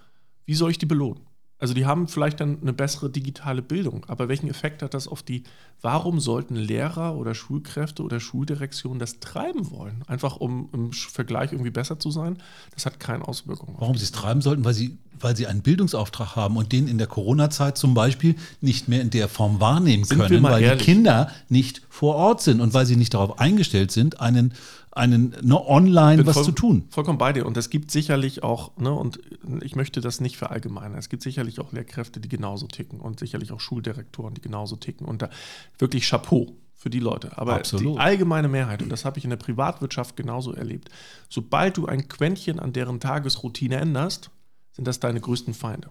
wie soll ich die belohnen? Also die haben vielleicht dann eine bessere digitale Bildung, aber welchen Effekt hat das auf die, warum sollten Lehrer oder Schulkräfte oder Schuldirektionen das treiben wollen? Einfach um im Vergleich irgendwie besser zu sein? Das hat keine Auswirkungen. Warum sie es treiben sollten? Weil sie, weil sie einen Bildungsauftrag haben und den in der Corona-Zeit zum Beispiel nicht mehr in der Form wahrnehmen sind können, weil ehrlich? die Kinder nicht vor Ort sind und weil sie nicht darauf eingestellt sind, einen einen ne, online was voll, zu tun. Vollkommen bei dir. Und es gibt sicherlich auch, ne, und ich möchte das nicht verallgemeinern, es gibt sicherlich auch Lehrkräfte, die genauso ticken und sicherlich auch Schuldirektoren, die genauso ticken. Und da wirklich Chapeau für die Leute. Aber Absolut. die allgemeine Mehrheit, und das habe ich in der Privatwirtschaft genauso erlebt, sobald du ein Quäntchen an deren Tagesroutine änderst, sind das deine größten Feinde.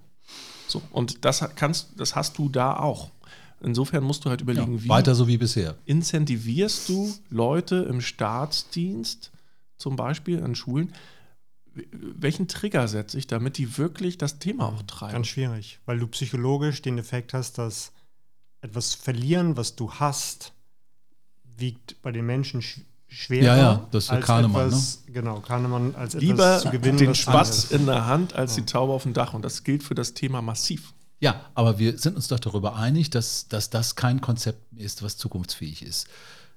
So, und das kannst, das hast du da auch. Insofern musst du halt überlegen, ja, wie weiter so wie bisher. Incentivierst du Leute im Staatsdienst, zum Beispiel an Schulen, welchen Trigger setze ich, damit die wirklich das Thema auch treiben? Ganz schwierig, weil du psychologisch den Effekt hast, dass etwas verlieren, was du hast, wiegt bei den Menschen schwerer. Ja, ja, das ist Kahnemann. Etwas, ne? Genau, Kahnemann als Lieber etwas zu gewinnen. den Spatz in der Hand als ja. die Taube auf dem Dach. Und das gilt für das Thema massiv. Ja, aber wir sind uns doch darüber einig, dass, dass das kein Konzept ist, was zukunftsfähig ist.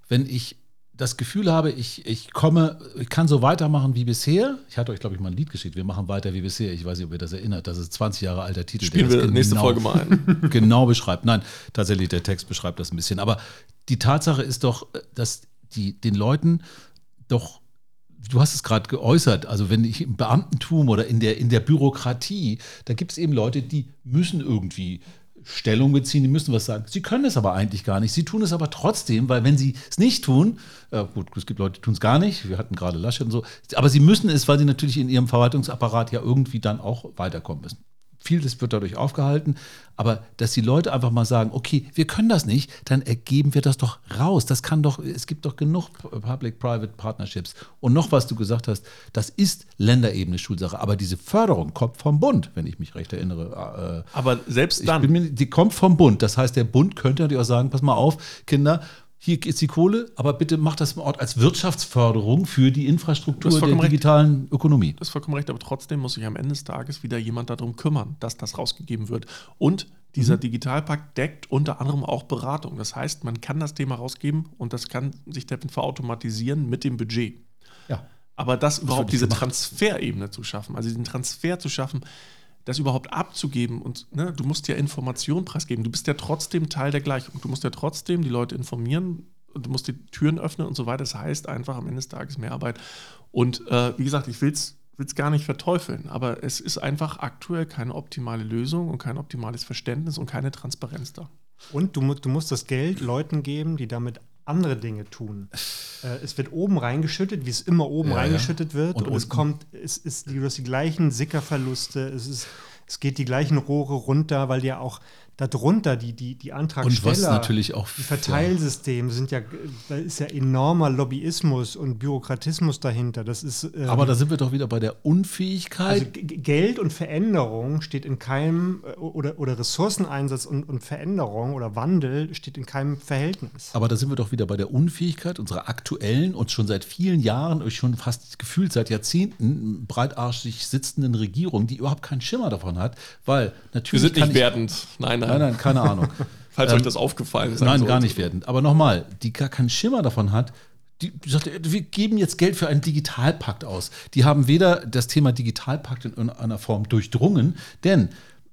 Wenn ich das Gefühl habe, ich, ich komme, ich kann so weitermachen wie bisher. Ich hatte euch, glaube ich, mal ein Lied geschickt. Wir machen weiter wie bisher. Ich weiß nicht, ob ihr das erinnert. Das ist 20 Jahre alter Titel. Spielen wir genau, nächste Folge mal ein. genau beschreibt. Nein, tatsächlich, der Text beschreibt das ein bisschen. Aber die Tatsache ist doch, dass die, den Leuten doch du hast es gerade geäußert, also wenn ich im Beamtentum oder in der, in der Bürokratie, da gibt es eben Leute, die müssen irgendwie Stellung beziehen, die müssen was sagen. Sie können es aber eigentlich gar nicht. Sie tun es aber trotzdem, weil wenn sie es nicht tun, äh, gut, es gibt Leute, die tun es gar nicht, wir hatten gerade Laschet und so, aber sie müssen es, weil sie natürlich in ihrem Verwaltungsapparat ja irgendwie dann auch weiterkommen müssen vieles wird dadurch aufgehalten, aber dass die Leute einfach mal sagen, okay, wir können das nicht, dann ergeben wir das doch raus. Das kann doch, es gibt doch genug Public-Private Partnerships. Und noch was du gesagt hast, das ist Länderebene Schulsache, aber diese Förderung kommt vom Bund, wenn ich mich recht erinnere. Äh, aber selbst dann. Mir, die kommt vom Bund. Das heißt, der Bund könnte natürlich auch sagen, pass mal auf, Kinder, hier ist die Kohle, aber bitte macht das im Ort als Wirtschaftsförderung für die Infrastruktur der digitalen recht. Ökonomie. Das ist vollkommen recht, aber trotzdem muss sich am Ende des Tages wieder jemand darum kümmern, dass das rausgegeben wird. Und dieser mhm. Digitalpakt deckt unter anderem auch Beratung. Das heißt, man kann das Thema rausgeben und das kann sich verautomatisieren mit dem Budget. Ja. Aber das, das überhaupt diese Transferebene zu schaffen, also diesen Transfer zu schaffen, das überhaupt abzugeben und ne, du musst ja Informationen preisgeben. Du bist ja trotzdem Teil der Gleichung. Du musst ja trotzdem die Leute informieren, du musst die Türen öffnen und so weiter. Das heißt einfach am Ende des Tages mehr Arbeit. Und äh, wie gesagt, ich will es gar nicht verteufeln, aber es ist einfach aktuell keine optimale Lösung und kein optimales Verständnis und keine Transparenz da. Und du, du musst das Geld Leuten geben, die damit andere Dinge tun. Äh, es wird oben reingeschüttet, wie es immer oben ja, reingeschüttet wird. Und, und es kommt, es ist, du hast die gleichen Sickerverluste, es, ist, es geht die gleichen Rohre runter, weil ja auch darunter die, die, die Antragsteller, und was natürlich auch die Verteilsysteme sind ja, da ist ja enormer Lobbyismus und Bürokratismus dahinter. Das ist, ähm, Aber da sind wir doch wieder bei der Unfähigkeit. Also Geld und Veränderung steht in keinem, äh, oder, oder Ressourceneinsatz und, und Veränderung oder Wandel steht in keinem Verhältnis. Aber da sind wir doch wieder bei der Unfähigkeit unserer aktuellen und schon seit vielen Jahren, schon fast gefühlt seit Jahrzehnten breitarschig sitzenden Regierung, die überhaupt keinen Schimmer davon hat, weil natürlich. Wir sind nicht wertend. Nein, nein. Nein, nein, keine Ahnung. Falls ähm, euch das aufgefallen ist. Nein, sollte. gar nicht wertend. Aber nochmal, die gar keinen Schimmer davon hat, die, die sagt, wir geben jetzt Geld für einen Digitalpakt aus. Die haben weder das Thema Digitalpakt in einer Form durchdrungen, denn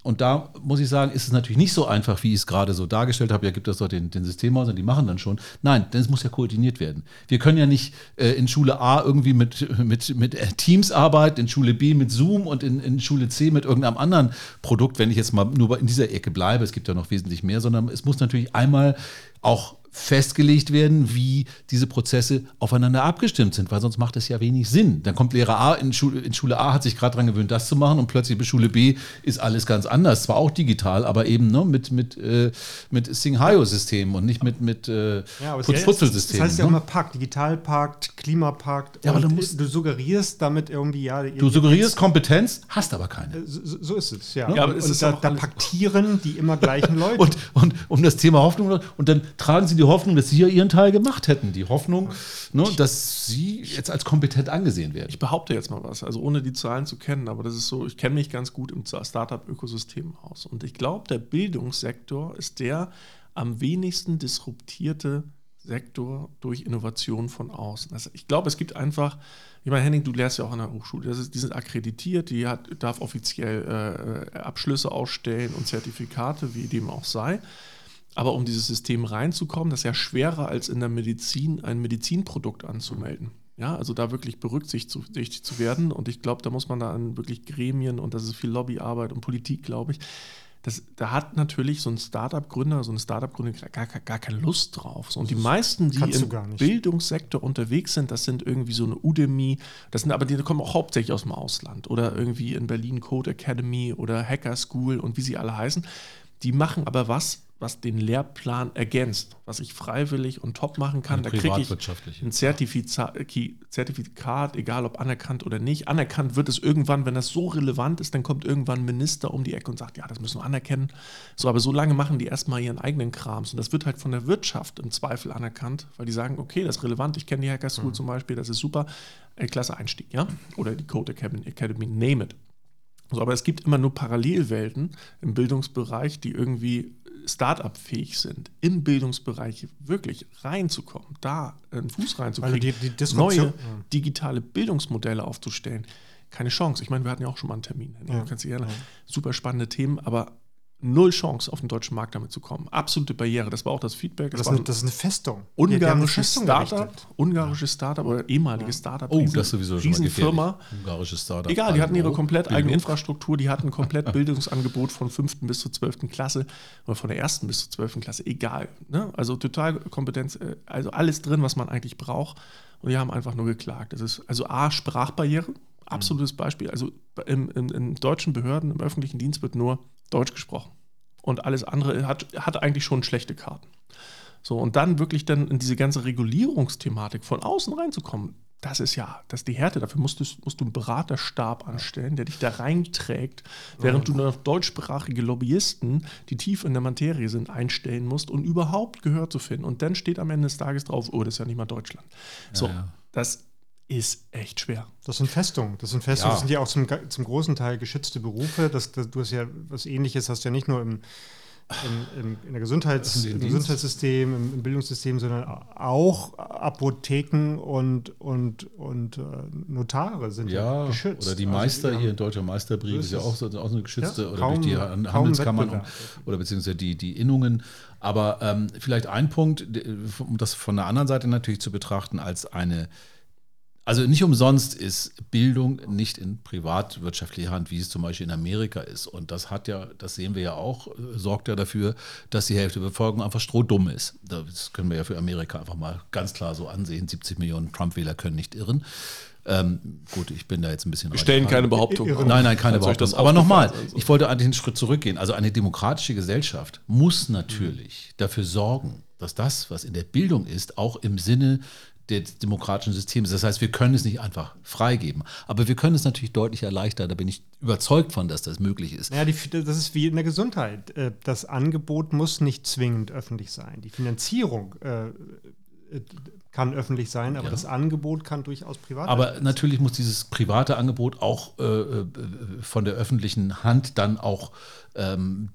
und da muss ich sagen, ist es natürlich nicht so einfach, wie ich es gerade so dargestellt habe. Ja, gibt es doch den, den Systemhäusern, die machen dann schon. Nein, denn es muss ja koordiniert werden. Wir können ja nicht äh, in Schule A irgendwie mit, mit, mit äh, Teams arbeiten, in Schule B mit Zoom und in, in Schule C mit irgendeinem anderen Produkt, wenn ich jetzt mal nur in dieser Ecke bleibe. Es gibt ja noch wesentlich mehr, sondern es muss natürlich einmal auch festgelegt werden, wie diese Prozesse aufeinander abgestimmt sind, weil sonst macht es ja wenig Sinn. Dann kommt Lehrer A in Schule, in Schule A, hat sich gerade daran gewöhnt, das zu machen und plötzlich bei Schule B ist alles ganz anders. Zwar auch digital, aber eben ne, mit, mit, äh, mit Singhayo-Systemen und nicht mit, mit äh, ja, Putz-Putzel-Systemen. Das heißt ja ne? immer Pakt, Digitalpakt, Klimapakt. Ja, aber du, musst, du suggerierst damit irgendwie, ja. Du suggerierst Kompetenz, hast aber keine. Äh, so, so ist es, ja. ja aber und da, da paktieren die immer gleichen Leute. und, und um das Thema Hoffnung, und dann tragen sie die Hoffnung, dass sie ja ihren Teil gemacht hätten. Die Hoffnung, ne, dass sie jetzt als kompetent angesehen werden. Ich behaupte jetzt mal was, also ohne die Zahlen zu kennen, aber das ist so, ich kenne mich ganz gut im Startup-Ökosystem aus. Und ich glaube, der Bildungssektor ist der am wenigsten disruptierte Sektor durch Innovation von außen. Also ich glaube, es gibt einfach, ich meine, Henning, du lehrst ja auch an der Hochschule, ist, die sind akkreditiert, die hat, darf offiziell äh, Abschlüsse ausstellen und Zertifikate, wie dem auch sei. Aber um dieses System reinzukommen, das ist ja schwerer als in der Medizin ein Medizinprodukt anzumelden. Ja, also da wirklich berücksichtigt zu werden. Und ich glaube, da muss man da an wirklich Gremien und das ist viel Lobbyarbeit und Politik, glaube ich. Das, da hat natürlich so ein Startup-Gründer, so eine Startup-Gründer gar, gar, gar, keine Lust drauf. So, und die meisten, die im Bildungssektor unterwegs sind, das sind irgendwie so eine Udemy, das sind aber die kommen auch hauptsächlich aus dem Ausland oder irgendwie in Berlin Code Academy oder Hacker School und wie sie alle heißen. Die machen aber was, was den Lehrplan ergänzt, was ich freiwillig und top machen kann. Da kriege ich ein Zertifikat, egal ob anerkannt oder nicht. Anerkannt wird es irgendwann, wenn das so relevant ist, dann kommt irgendwann ein Minister um die Ecke und sagt, ja, das müssen wir anerkennen. So, aber so lange machen die erstmal ihren eigenen Krams. Und das wird halt von der Wirtschaft im Zweifel anerkannt, weil die sagen, okay, das ist relevant, ich kenne die Hacker School mhm. zum Beispiel, das ist super. Äh, klasse Einstieg, ja? Oder die Code Academy, Academy name it. So, aber es gibt immer nur Parallelwelten im Bildungsbereich, die irgendwie Start-up-fähig sind, im Bildungsbereich wirklich reinzukommen, da einen Fuß reinzukriegen, die, die neue digitale Bildungsmodelle aufzustellen, keine Chance. Ich meine, wir hatten ja auch schon mal einen Termin. Ja, ja. Super spannende Themen, aber null Chance, auf den deutschen Markt damit zu kommen. Absolute Barriere. Das war auch das Feedback. Das, das, eine, das ist eine Festung. Ungarisches Startup, ungarisches Startup oder ehemaliges ja. Startup. Oh, Riesen, das ist sowieso schon Riesenfirma. Ungarisches Startup. Egal, die hatten ihre komplett eigene Infrastruktur, die hatten komplett Bildungsangebot von 5. bis zur 12. Klasse oder von der 1. bis zur 12. Klasse. Egal. Ne? Also total Kompetenz, äh, also alles drin, was man eigentlich braucht. Und die haben einfach nur geklagt. Das ist also A, Sprachbarriere. Absolutes Beispiel. Also in, in, in deutschen Behörden, im öffentlichen Dienst wird nur Deutsch gesprochen. Und alles andere hat, hat eigentlich schon schlechte Karten. So, und dann wirklich dann in diese ganze Regulierungsthematik von außen reinzukommen, das ist ja, das ist die Härte. Dafür musst du, musst du einen Beraterstab anstellen, der dich da reinträgt, während du noch deutschsprachige Lobbyisten, die tief in der Materie sind, einstellen musst, um überhaupt Gehör zu finden. Und dann steht am Ende des Tages drauf, oh, das ist ja nicht mal Deutschland. So, ja, ja. das ist echt schwer. Das sind Festungen. Das sind Festungen. Ja. Das sind ja auch zum, zum großen Teil geschützte Berufe. Das, das, du hast ja was ähnliches, hast ja nicht nur im, im, im, in der Gesundheits, im Gesundheitssystem, im, im, Bildungssystem, sondern auch Apotheken und, und, und äh, Notare sind ja, ja, geschützt. Oder die also Meister also, hier, Deutscher Meisterbrief ist ja auch so, auch so eine geschützte, ja, oder kaum, durch die Handelskammern oder beziehungsweise die, die Innungen. Aber ähm, vielleicht ein Punkt, um das von der anderen Seite natürlich zu betrachten, als eine also nicht umsonst ist Bildung nicht in privatwirtschaftlicher Hand, wie es zum Beispiel in Amerika ist. Und das hat ja, das sehen wir ja auch, äh, sorgt ja dafür, dass die Hälfte der Bevölkerung einfach strohdumm ist. Das können wir ja für Amerika einfach mal ganz klar so ansehen. 70 Millionen Trump-Wähler können nicht irren. Ähm, gut, ich bin da jetzt ein bisschen. Wir stellen keine Behauptung. Nein, nein, keine Behauptung. Aber nochmal, ich wollte eigentlich einen Schritt zurückgehen. Also eine demokratische Gesellschaft muss natürlich mhm. dafür sorgen, dass das, was in der Bildung ist, auch im Sinne des demokratischen Systems. Das heißt, wir können es nicht einfach freigeben. Aber wir können es natürlich deutlich erleichtern. Da bin ich überzeugt von, dass das möglich ist. Ja, die, das ist wie in der Gesundheit. Äh, das Angebot muss nicht zwingend öffentlich sein. Die Finanzierung äh, kann öffentlich sein, aber ja. das Angebot kann durchaus privat sein. Aber natürlich muss dieses private Angebot auch äh, äh, von der öffentlichen Hand dann auch ähm,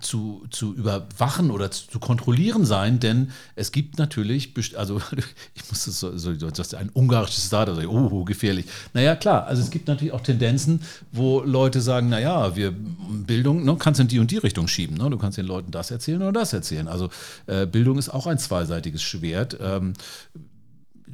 zu, zu überwachen oder zu, zu, kontrollieren sein, denn es gibt natürlich, also ich muss das so, so das ein ungarisches Start, also oh, gefährlich. Naja, klar, also es gibt natürlich auch Tendenzen, wo Leute sagen, naja, wir Bildung, ne, kannst in die und die Richtung schieben. Ne? Du kannst den Leuten das erzählen oder das erzählen. Also äh, Bildung ist auch ein zweiseitiges Schwert. Ähm,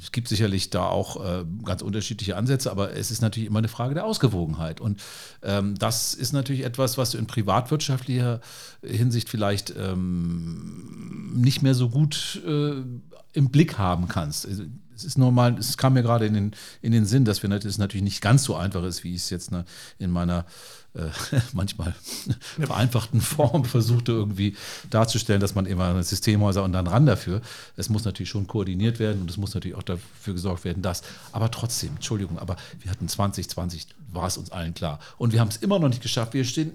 es gibt sicherlich da auch äh, ganz unterschiedliche Ansätze, aber es ist natürlich immer eine Frage der Ausgewogenheit. Und ähm, das ist natürlich etwas, was du in privatwirtschaftlicher Hinsicht vielleicht ähm, nicht mehr so gut äh, im Blick haben kannst. Also, es ist normal, es kam mir gerade in den, in den Sinn, dass wir es natürlich nicht ganz so einfach ist, wie ich es jetzt ne, in meiner äh, manchmal vereinfachten Form versuchte irgendwie darzustellen, dass man immer Systemhäuser und dann ran dafür. Es muss natürlich schon koordiniert werden und es muss natürlich auch dafür gesorgt werden, dass. Aber trotzdem, Entschuldigung, aber wir hatten 2020, war es uns allen klar. Und wir haben es immer noch nicht geschafft. Wir stehen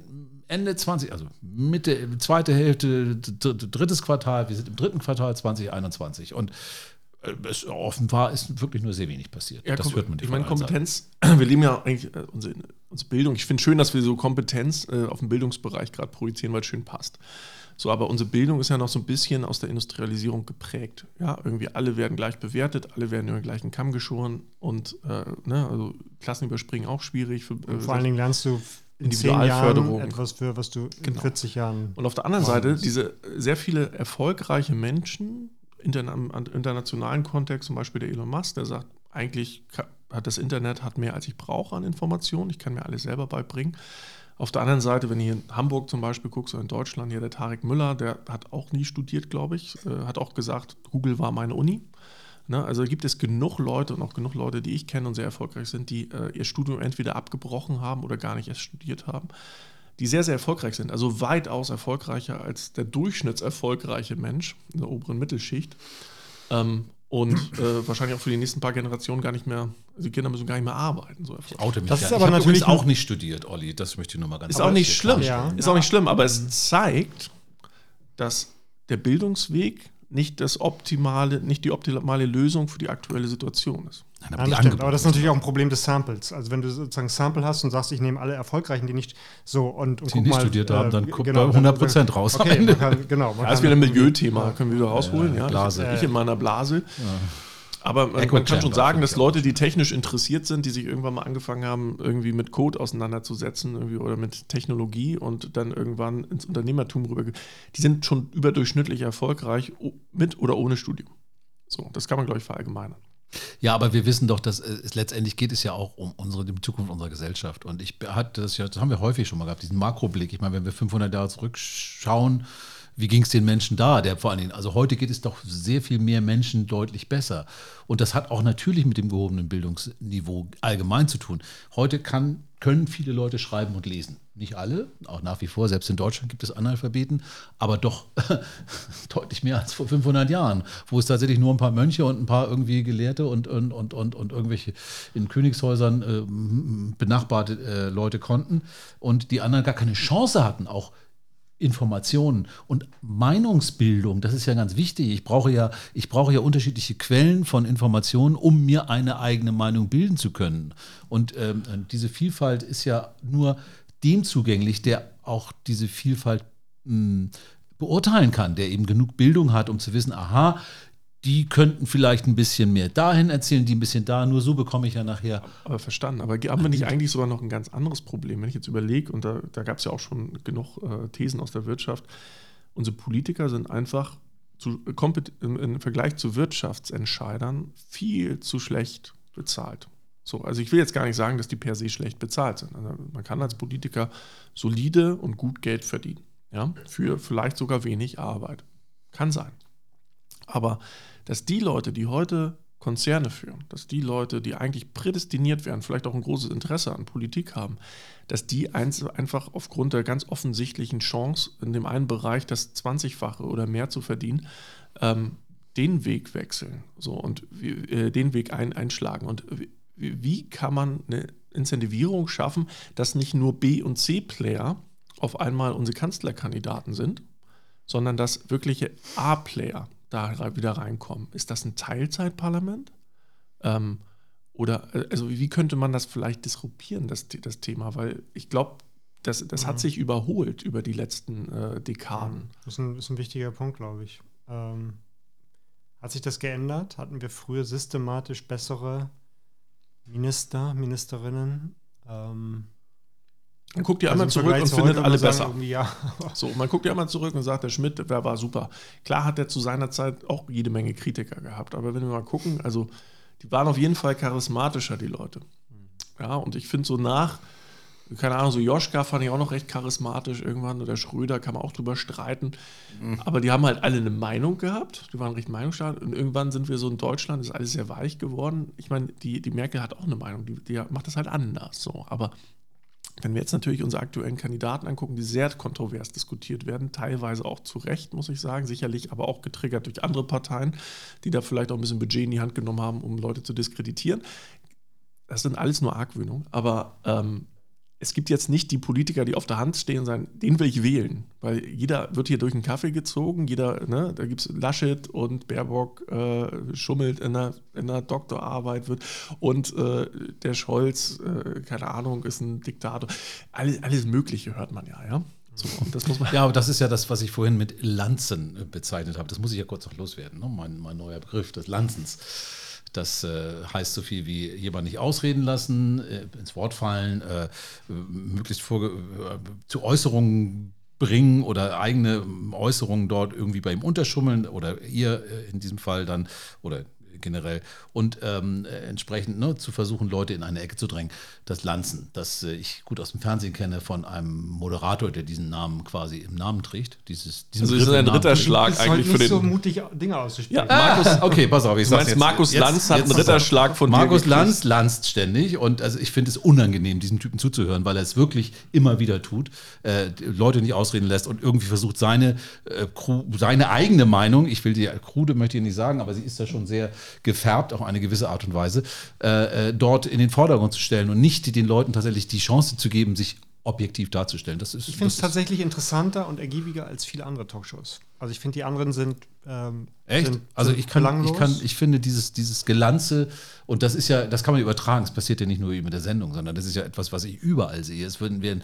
Ende 20, also Mitte, zweite Hälfte, drittes Quartal, wir sind im dritten Quartal 2021 und es offenbar ist wirklich nur sehr wenig passiert. Ja, das hört man Ich meine, Kompetenz, wir leben ja eigentlich äh, unsere, unsere, Bildung. Ich finde schön, dass wir so Kompetenz äh, auf den Bildungsbereich gerade projizieren, weil es schön passt. So, aber unsere Bildung ist ja noch so ein bisschen aus der Industrialisierung geprägt. Ja, irgendwie alle werden gleich bewertet, alle werden über den gleichen Kamm geschoren und äh, ne, also Klassenüberspringen auch schwierig. Für, äh, vor allen Dingen lernst du in Individualförderung. etwas für, was du in 40 genau. Jahren. Und auf der anderen Seite, diese sehr viele erfolgreiche Menschen, im internationalen Kontext, zum Beispiel der Elon Musk, der sagt, eigentlich hat das Internet hat mehr als ich brauche an Informationen, ich kann mir alles selber beibringen. Auf der anderen Seite, wenn du hier in Hamburg zum Beispiel guckst oder in Deutschland, hier der Tarek Müller, der hat auch nie studiert, glaube ich, äh, hat auch gesagt, Google war meine Uni. Ne? Also gibt es genug Leute und auch genug Leute, die ich kenne und sehr erfolgreich sind, die äh, ihr Studium entweder abgebrochen haben oder gar nicht erst studiert haben die sehr, sehr erfolgreich sind. Also weitaus erfolgreicher als der durchschnittserfolgreiche Mensch in der oberen Mittelschicht. Ähm, und äh, wahrscheinlich auch für die nächsten paar Generationen gar nicht mehr, also die Kinder müssen gar nicht mehr arbeiten. So ich oute mich das ist aber ich natürlich auch nicht studiert, Olli. Das möchte ich nur mal ganz Ist auch nicht schlimm. Ja. Ist auch nicht schlimm, aber es zeigt, dass der Bildungsweg nicht das optimale, nicht die optimale Lösung für die aktuelle Situation ist. Nein, aber, ja, das aber, das ist natürlich auch ein Problem des Samples. Also wenn du sozusagen Sample hast und sagst, ich nehme alle Erfolgreichen, die nicht so und, und die nicht mal, studiert haben, dann äh, kommt genau, 100 Prozent raus. Okay, man kann, genau. Man ja, ist wieder ein Milieuthema, können wir wieder rausholen. Ja, Blase. Ich, ich in meiner Blase. Aber man, man kann schon sagen, dass Leute, die technisch interessiert sind, die sich irgendwann mal angefangen haben, irgendwie mit Code auseinanderzusetzen irgendwie, oder mit Technologie und dann irgendwann ins Unternehmertum rüber, die sind schon überdurchschnittlich erfolgreich mit oder ohne Studium. So, das kann man, glaube ich, verallgemeinern. Ja, aber wir wissen doch, dass es letztendlich geht es ja auch um unsere, die Zukunft unserer Gesellschaft. Und ich hatte das ja, das haben wir häufig schon mal gehabt, diesen Makroblick. Ich meine, wenn wir 500 Jahre zurückschauen, wie ging es den Menschen da? Der vor allen Dingen, also heute geht es doch sehr viel mehr Menschen deutlich besser. Und das hat auch natürlich mit dem gehobenen Bildungsniveau allgemein zu tun. Heute kann, können viele Leute schreiben und lesen. Nicht alle, auch nach wie vor, selbst in Deutschland gibt es Analphabeten, aber doch deutlich mehr als vor 500 Jahren, wo es tatsächlich nur ein paar Mönche und ein paar irgendwie Gelehrte und, und, und, und, und irgendwelche in Königshäusern äh, benachbarte äh, Leute konnten und die anderen gar keine Chance hatten, auch Informationen und Meinungsbildung, das ist ja ganz wichtig. Ich brauche ja, ich brauche ja unterschiedliche Quellen von Informationen, um mir eine eigene Meinung bilden zu können. Und ähm, diese Vielfalt ist ja nur dem zugänglich, der auch diese Vielfalt mh, hm, beurteilen kann, der eben genug Bildung hat, um zu wissen, aha, die könnten vielleicht ein bisschen mehr dahin erzählen, die ein bisschen da, nur so bekomme ich ja nachher. Aber verstanden. Aber haben wir nicht eigentlich sogar noch ein ganz anderes Problem, wenn ich jetzt überlege, und da, da gab es ja auch schon genug äh, Thesen aus der Wirtschaft, unsere Politiker sind einfach zu, im Vergleich zu Wirtschaftsentscheidern viel zu schlecht bezahlt. So, also ich will jetzt gar nicht sagen, dass die per se schlecht bezahlt sind. Also man kann als Politiker solide und gut Geld verdienen. Ja, für vielleicht sogar wenig Arbeit. Kann sein. Aber dass die Leute, die heute Konzerne führen, dass die Leute, die eigentlich prädestiniert wären, vielleicht auch ein großes Interesse an Politik haben, dass die einfach aufgrund der ganz offensichtlichen Chance, in dem einen Bereich das 20-fache oder mehr zu verdienen, ähm, den Weg wechseln so, und äh, den Weg ein, einschlagen. Und wie, wie kann man eine Incentivierung schaffen, dass nicht nur B- und C-Player auf einmal unsere Kanzlerkandidaten sind, sondern dass wirkliche A-Player da wieder reinkommen. Ist das ein Teilzeitparlament? Ähm, oder äh, also wie könnte man das vielleicht disruptieren, das, das Thema? Weil ich glaube, das, das hat sich überholt über die letzten äh, Dekaden. Das ist ein, ist ein, wichtiger Punkt, glaube ich. Ähm, hat sich das geändert? Hatten wir früher systematisch bessere Minister, Ministerinnen? Man guckt ja also einmal zurück und findet alle besser. Ja. So, man guckt ja einmal zurück und sagt, der Schmidt, der war super. Klar hat er zu seiner Zeit auch jede Menge Kritiker gehabt, aber wenn wir mal gucken, also die waren auf jeden Fall charismatischer, die Leute. Ja, und ich finde so nach, keine Ahnung, so Joschka fand ich auch noch recht charismatisch irgendwann oder Schröder kann man auch drüber streiten. Mhm. Aber die haben halt alle eine Meinung gehabt, die waren recht meinungsstark und irgendwann sind wir so in Deutschland, ist alles sehr weich geworden. Ich meine, die, die Merkel hat auch eine Meinung, die, die macht das halt anders so. Aber wenn wir jetzt natürlich unsere aktuellen Kandidaten angucken, die sehr kontrovers diskutiert werden, teilweise auch zu Recht, muss ich sagen, sicherlich aber auch getriggert durch andere Parteien, die da vielleicht auch ein bisschen Budget in die Hand genommen haben, um Leute zu diskreditieren. Das sind alles nur Argwöhnungen, aber ähm, es gibt jetzt nicht die Politiker, die auf der Hand stehen und sagen, den will ich wählen. Weil jeder wird hier durch den Kaffee gezogen, jeder, ne, da gibt es Laschet und Baerbock äh, schummelt in der, in der Doktorarbeit wird und äh, der Scholz, äh, keine Ahnung, ist ein Diktator. Alles, alles Mögliche hört man ja, ja. So, ja, aber das ist ja das, was ich vorhin mit Lanzen äh, bezeichnet habe. Das muss ich ja kurz noch loswerden, ne? mein, mein neuer Begriff des Lanzens. Das äh, heißt so viel wie jemand nicht ausreden lassen, äh, ins Wort fallen, äh, möglichst vor, äh, zu Äußerungen bringen oder eigene Äußerungen dort irgendwie bei ihm unterschummeln oder ihr äh, in diesem Fall dann oder generell und ähm, entsprechend ne, zu versuchen, Leute in eine Ecke zu drängen. Das Lanzen, das äh, ich gut aus dem Fernsehen kenne von einem Moderator, der diesen Namen quasi im Namen trägt. Dieses, also ist ein Ritterschlag ist eigentlich für den. so mutig Dinge auszusprechen. Ja, Markus, okay, pass auf, ich sag's jetzt. Markus jetzt, Lanz hat einen Ritterschlag von Markus Lanz lanzt ständig und also ich finde es unangenehm, diesem Typen zuzuhören, weil er es wirklich immer wieder tut, äh, Leute nicht ausreden lässt und irgendwie versucht, seine, äh, seine eigene Meinung, ich will die krude möchte ich nicht sagen, aber sie ist ja schon sehr gefärbt, auf eine gewisse Art und Weise, äh, äh, dort in den Vordergrund zu stellen und nicht den Leuten tatsächlich die Chance zu geben, sich objektiv darzustellen. Das ist, ich finde es tatsächlich interessanter und ergiebiger als viele andere Talkshows. Also ich finde, die anderen sind ähm, Echt? Sind, also ich kann, ich kann, ich finde dieses, dieses Gelanze, und das ist ja, das kann man übertragen, es passiert ja nicht nur mit der Sendung, sondern das ist ja etwas, was ich überall sehe. Es würden werden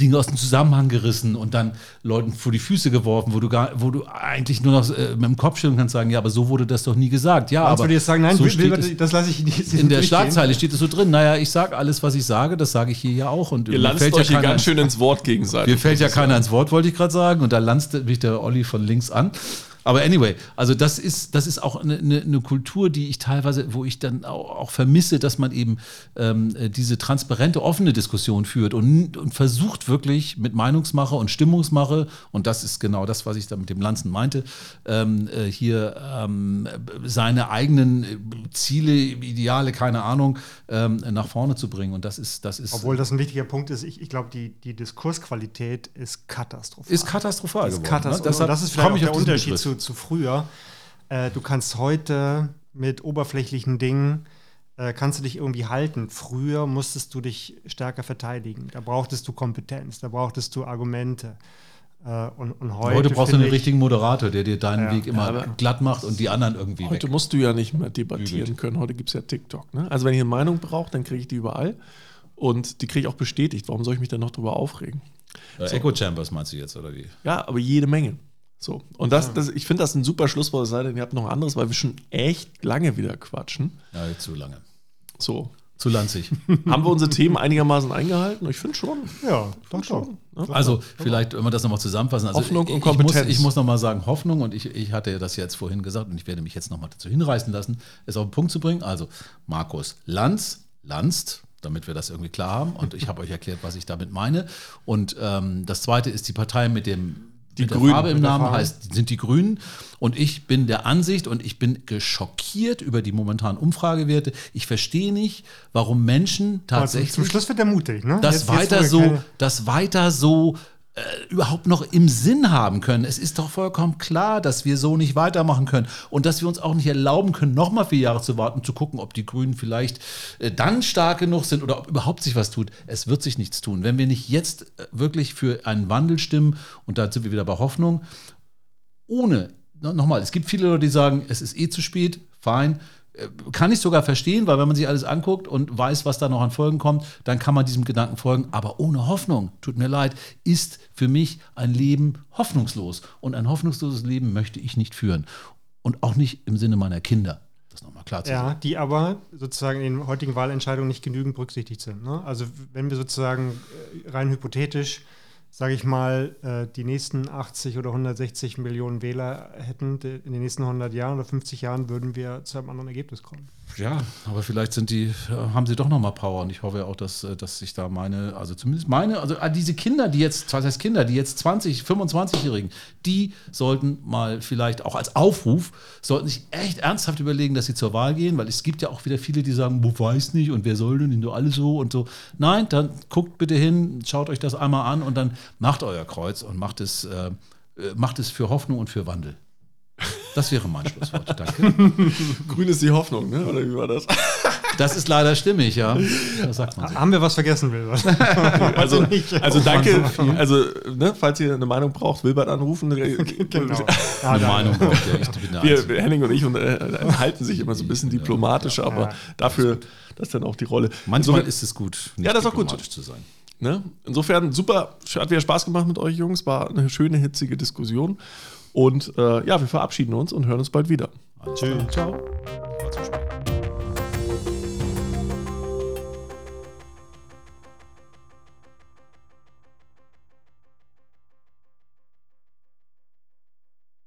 Dinge aus dem Zusammenhang gerissen und dann Leuten vor die Füße geworfen, wo du gar, wo du eigentlich nur noch äh, mit dem Kopf schütteln kannst sagen, ja, aber so wurde das doch nie gesagt. Ja, Meinst aber du jetzt sagen, nein, so will, will, das lasse ich nicht. In der Schlagzeile steht es so drin. Naja, ich sage alles, was ich sage, das sage ich hier ja auch. Und Ihr lanzt euch ja hier ganz schön ins Wort gegenseitig. Mir fällt ja keiner ins Wort, wollte ich gerade sagen. Und da lanzt mich der Olli von links an. Aber anyway, also das ist, das ist auch eine, eine, Kultur, die ich teilweise, wo ich dann auch, auch vermisse, dass man eben ähm, diese transparente, offene Diskussion führt und, und versucht wirklich mit Meinungsmache und Stimmungsmache, und das ist genau das, was ich da mit dem Lanzen meinte, ähm, äh, hier ähm, seine eigenen Ziele, Ideale, keine Ahnung, ähm, nach vorne zu bringen. Und das ist, das ist. Obwohl das ein wichtiger Punkt ist, ich, ich glaube, die, die Diskursqualität ist katastrophal. Ist katastrophal. Ist geworden, katastrophal. Ne? Deshalb das ist vielleicht auch der Unterschied zu zu, früher. Äh, du kannst heute mit oberflächlichen Dingen äh, kannst du dich irgendwie halten. Früher musstest du dich stärker verteidigen. Da brauchtest du Kompetenz, da brauchtest du Argumente. Äh, und, und heute, heute brauchst du einen richtigen Moderator, der dir deinen ja, Weg immer glatt macht und die anderen irgendwie. Heute weg. musst du ja nicht mehr debattieren können. Heute gibt es ja TikTok. Ne? Also wenn ich eine Meinung brauche, dann kriege ich die überall. Und die kriege ich auch bestätigt. Warum soll ich mich dann noch darüber aufregen? Äh, so. Echo Chambers meinst du jetzt, oder wie? Ja, aber jede Menge. So. Und das, das ich finde das ein super Schlusswort, es sei denn, ihr habt noch ein anderes, weil wir schon echt lange wieder quatschen. Ja, zu lange. So. Zu lanzig. Haben wir unsere Themen einigermaßen eingehalten? Ich finde schon. Ja, doch schon. Ja? Also vielleicht, wenn wir das nochmal zusammenfassen. Also Hoffnung und Kompetenz. Ich muss, ich muss nochmal sagen, Hoffnung, und ich, ich hatte das jetzt vorhin gesagt und ich werde mich jetzt nochmal dazu hinreißen lassen, es auf den Punkt zu bringen. Also Markus Lanz, Lanzt, damit wir das irgendwie klar haben. Und ich habe euch erklärt, was ich damit meine. Und ähm, das zweite ist die Partei mit dem die Grünen. Farbe im Namen heißt, sind die Grünen. Und ich bin der Ansicht und ich bin geschockiert über die momentanen Umfragewerte. Ich verstehe nicht, warum Menschen tatsächlich. Also zum Schluss wird er mutig, ne? Das weiter so, das weiter so äh, überhaupt noch im Sinn haben können. Es ist doch vollkommen klar, dass wir so nicht weitermachen können und dass wir uns auch nicht erlauben können, noch mal vier Jahre zu warten, zu gucken, ob die Grünen vielleicht äh, dann stark genug sind oder ob überhaupt sich was tut. Es wird sich nichts tun. Wenn wir nicht jetzt äh, wirklich für einen Wandel stimmen, und da sind wir wieder bei Hoffnung, ohne, nochmal, es gibt viele Leute, die sagen, es ist eh zu spät, fein, kann ich sogar verstehen, weil wenn man sich alles anguckt und weiß, was da noch an Folgen kommt, dann kann man diesem Gedanken folgen. Aber ohne Hoffnung, tut mir leid, ist für mich ein Leben hoffnungslos. Und ein hoffnungsloses Leben möchte ich nicht führen. Und auch nicht im Sinne meiner Kinder. Das nochmal klar zu ja, sagen. die aber sozusagen in den heutigen Wahlentscheidungen nicht genügend berücksichtigt sind. Ne? Also wenn wir sozusagen äh, rein hypothetisch sage ich mal, äh, die nächsten 80 oder 160 Millionen Wähler hätten in den nächsten 100 Jahren oder 50 Jahren, würden wir zu einem anderen Ergebnis kommen. Ja, aber vielleicht sind die, haben sie doch noch mal Power und ich hoffe auch, dass, äh, dass sich da meine, also zumindest meine, also ah, diese Kinder, die jetzt, was heißt Kinder, die jetzt 20, 25-Jährigen, die sollten mal vielleicht auch als Aufruf, sollten sich echt ernsthaft überlegen, dass sie zur Wahl gehen, weil es gibt ja auch wieder viele, die sagen, wo weiß nicht und wer soll denn, nur alle so und so. Nein, dann guckt bitte hin, schaut euch das einmal an und dann macht euer Kreuz und macht es, äh, äh macht es für Hoffnung und für Wandel. Das wäre mein Schlusswort. Danke. Grün ist die Hoffnung, ne? oder wie war das? Das ist leider stimmig, ja. Das sagt man so. Haben wir was vergessen, Wilbert? also, also danke. Also, ne, falls ihr eine Meinung braucht, Wilbert anrufen. genau. eine Meinung braucht ja. Ich wir, Henning und ich und, äh, halten sich immer so ein bisschen diplomatisch, ja, aber ja, dafür, das ist dann auch die Rolle. Manchmal so, ist es gut, nicht ja, das ist auch gut. zu sein. Ne? Insofern super, hat wieder Spaß gemacht mit euch Jungs, war eine schöne, hitzige Diskussion. Und äh, ja, wir verabschieden uns und hören uns bald wieder. Tschüss. Ciao.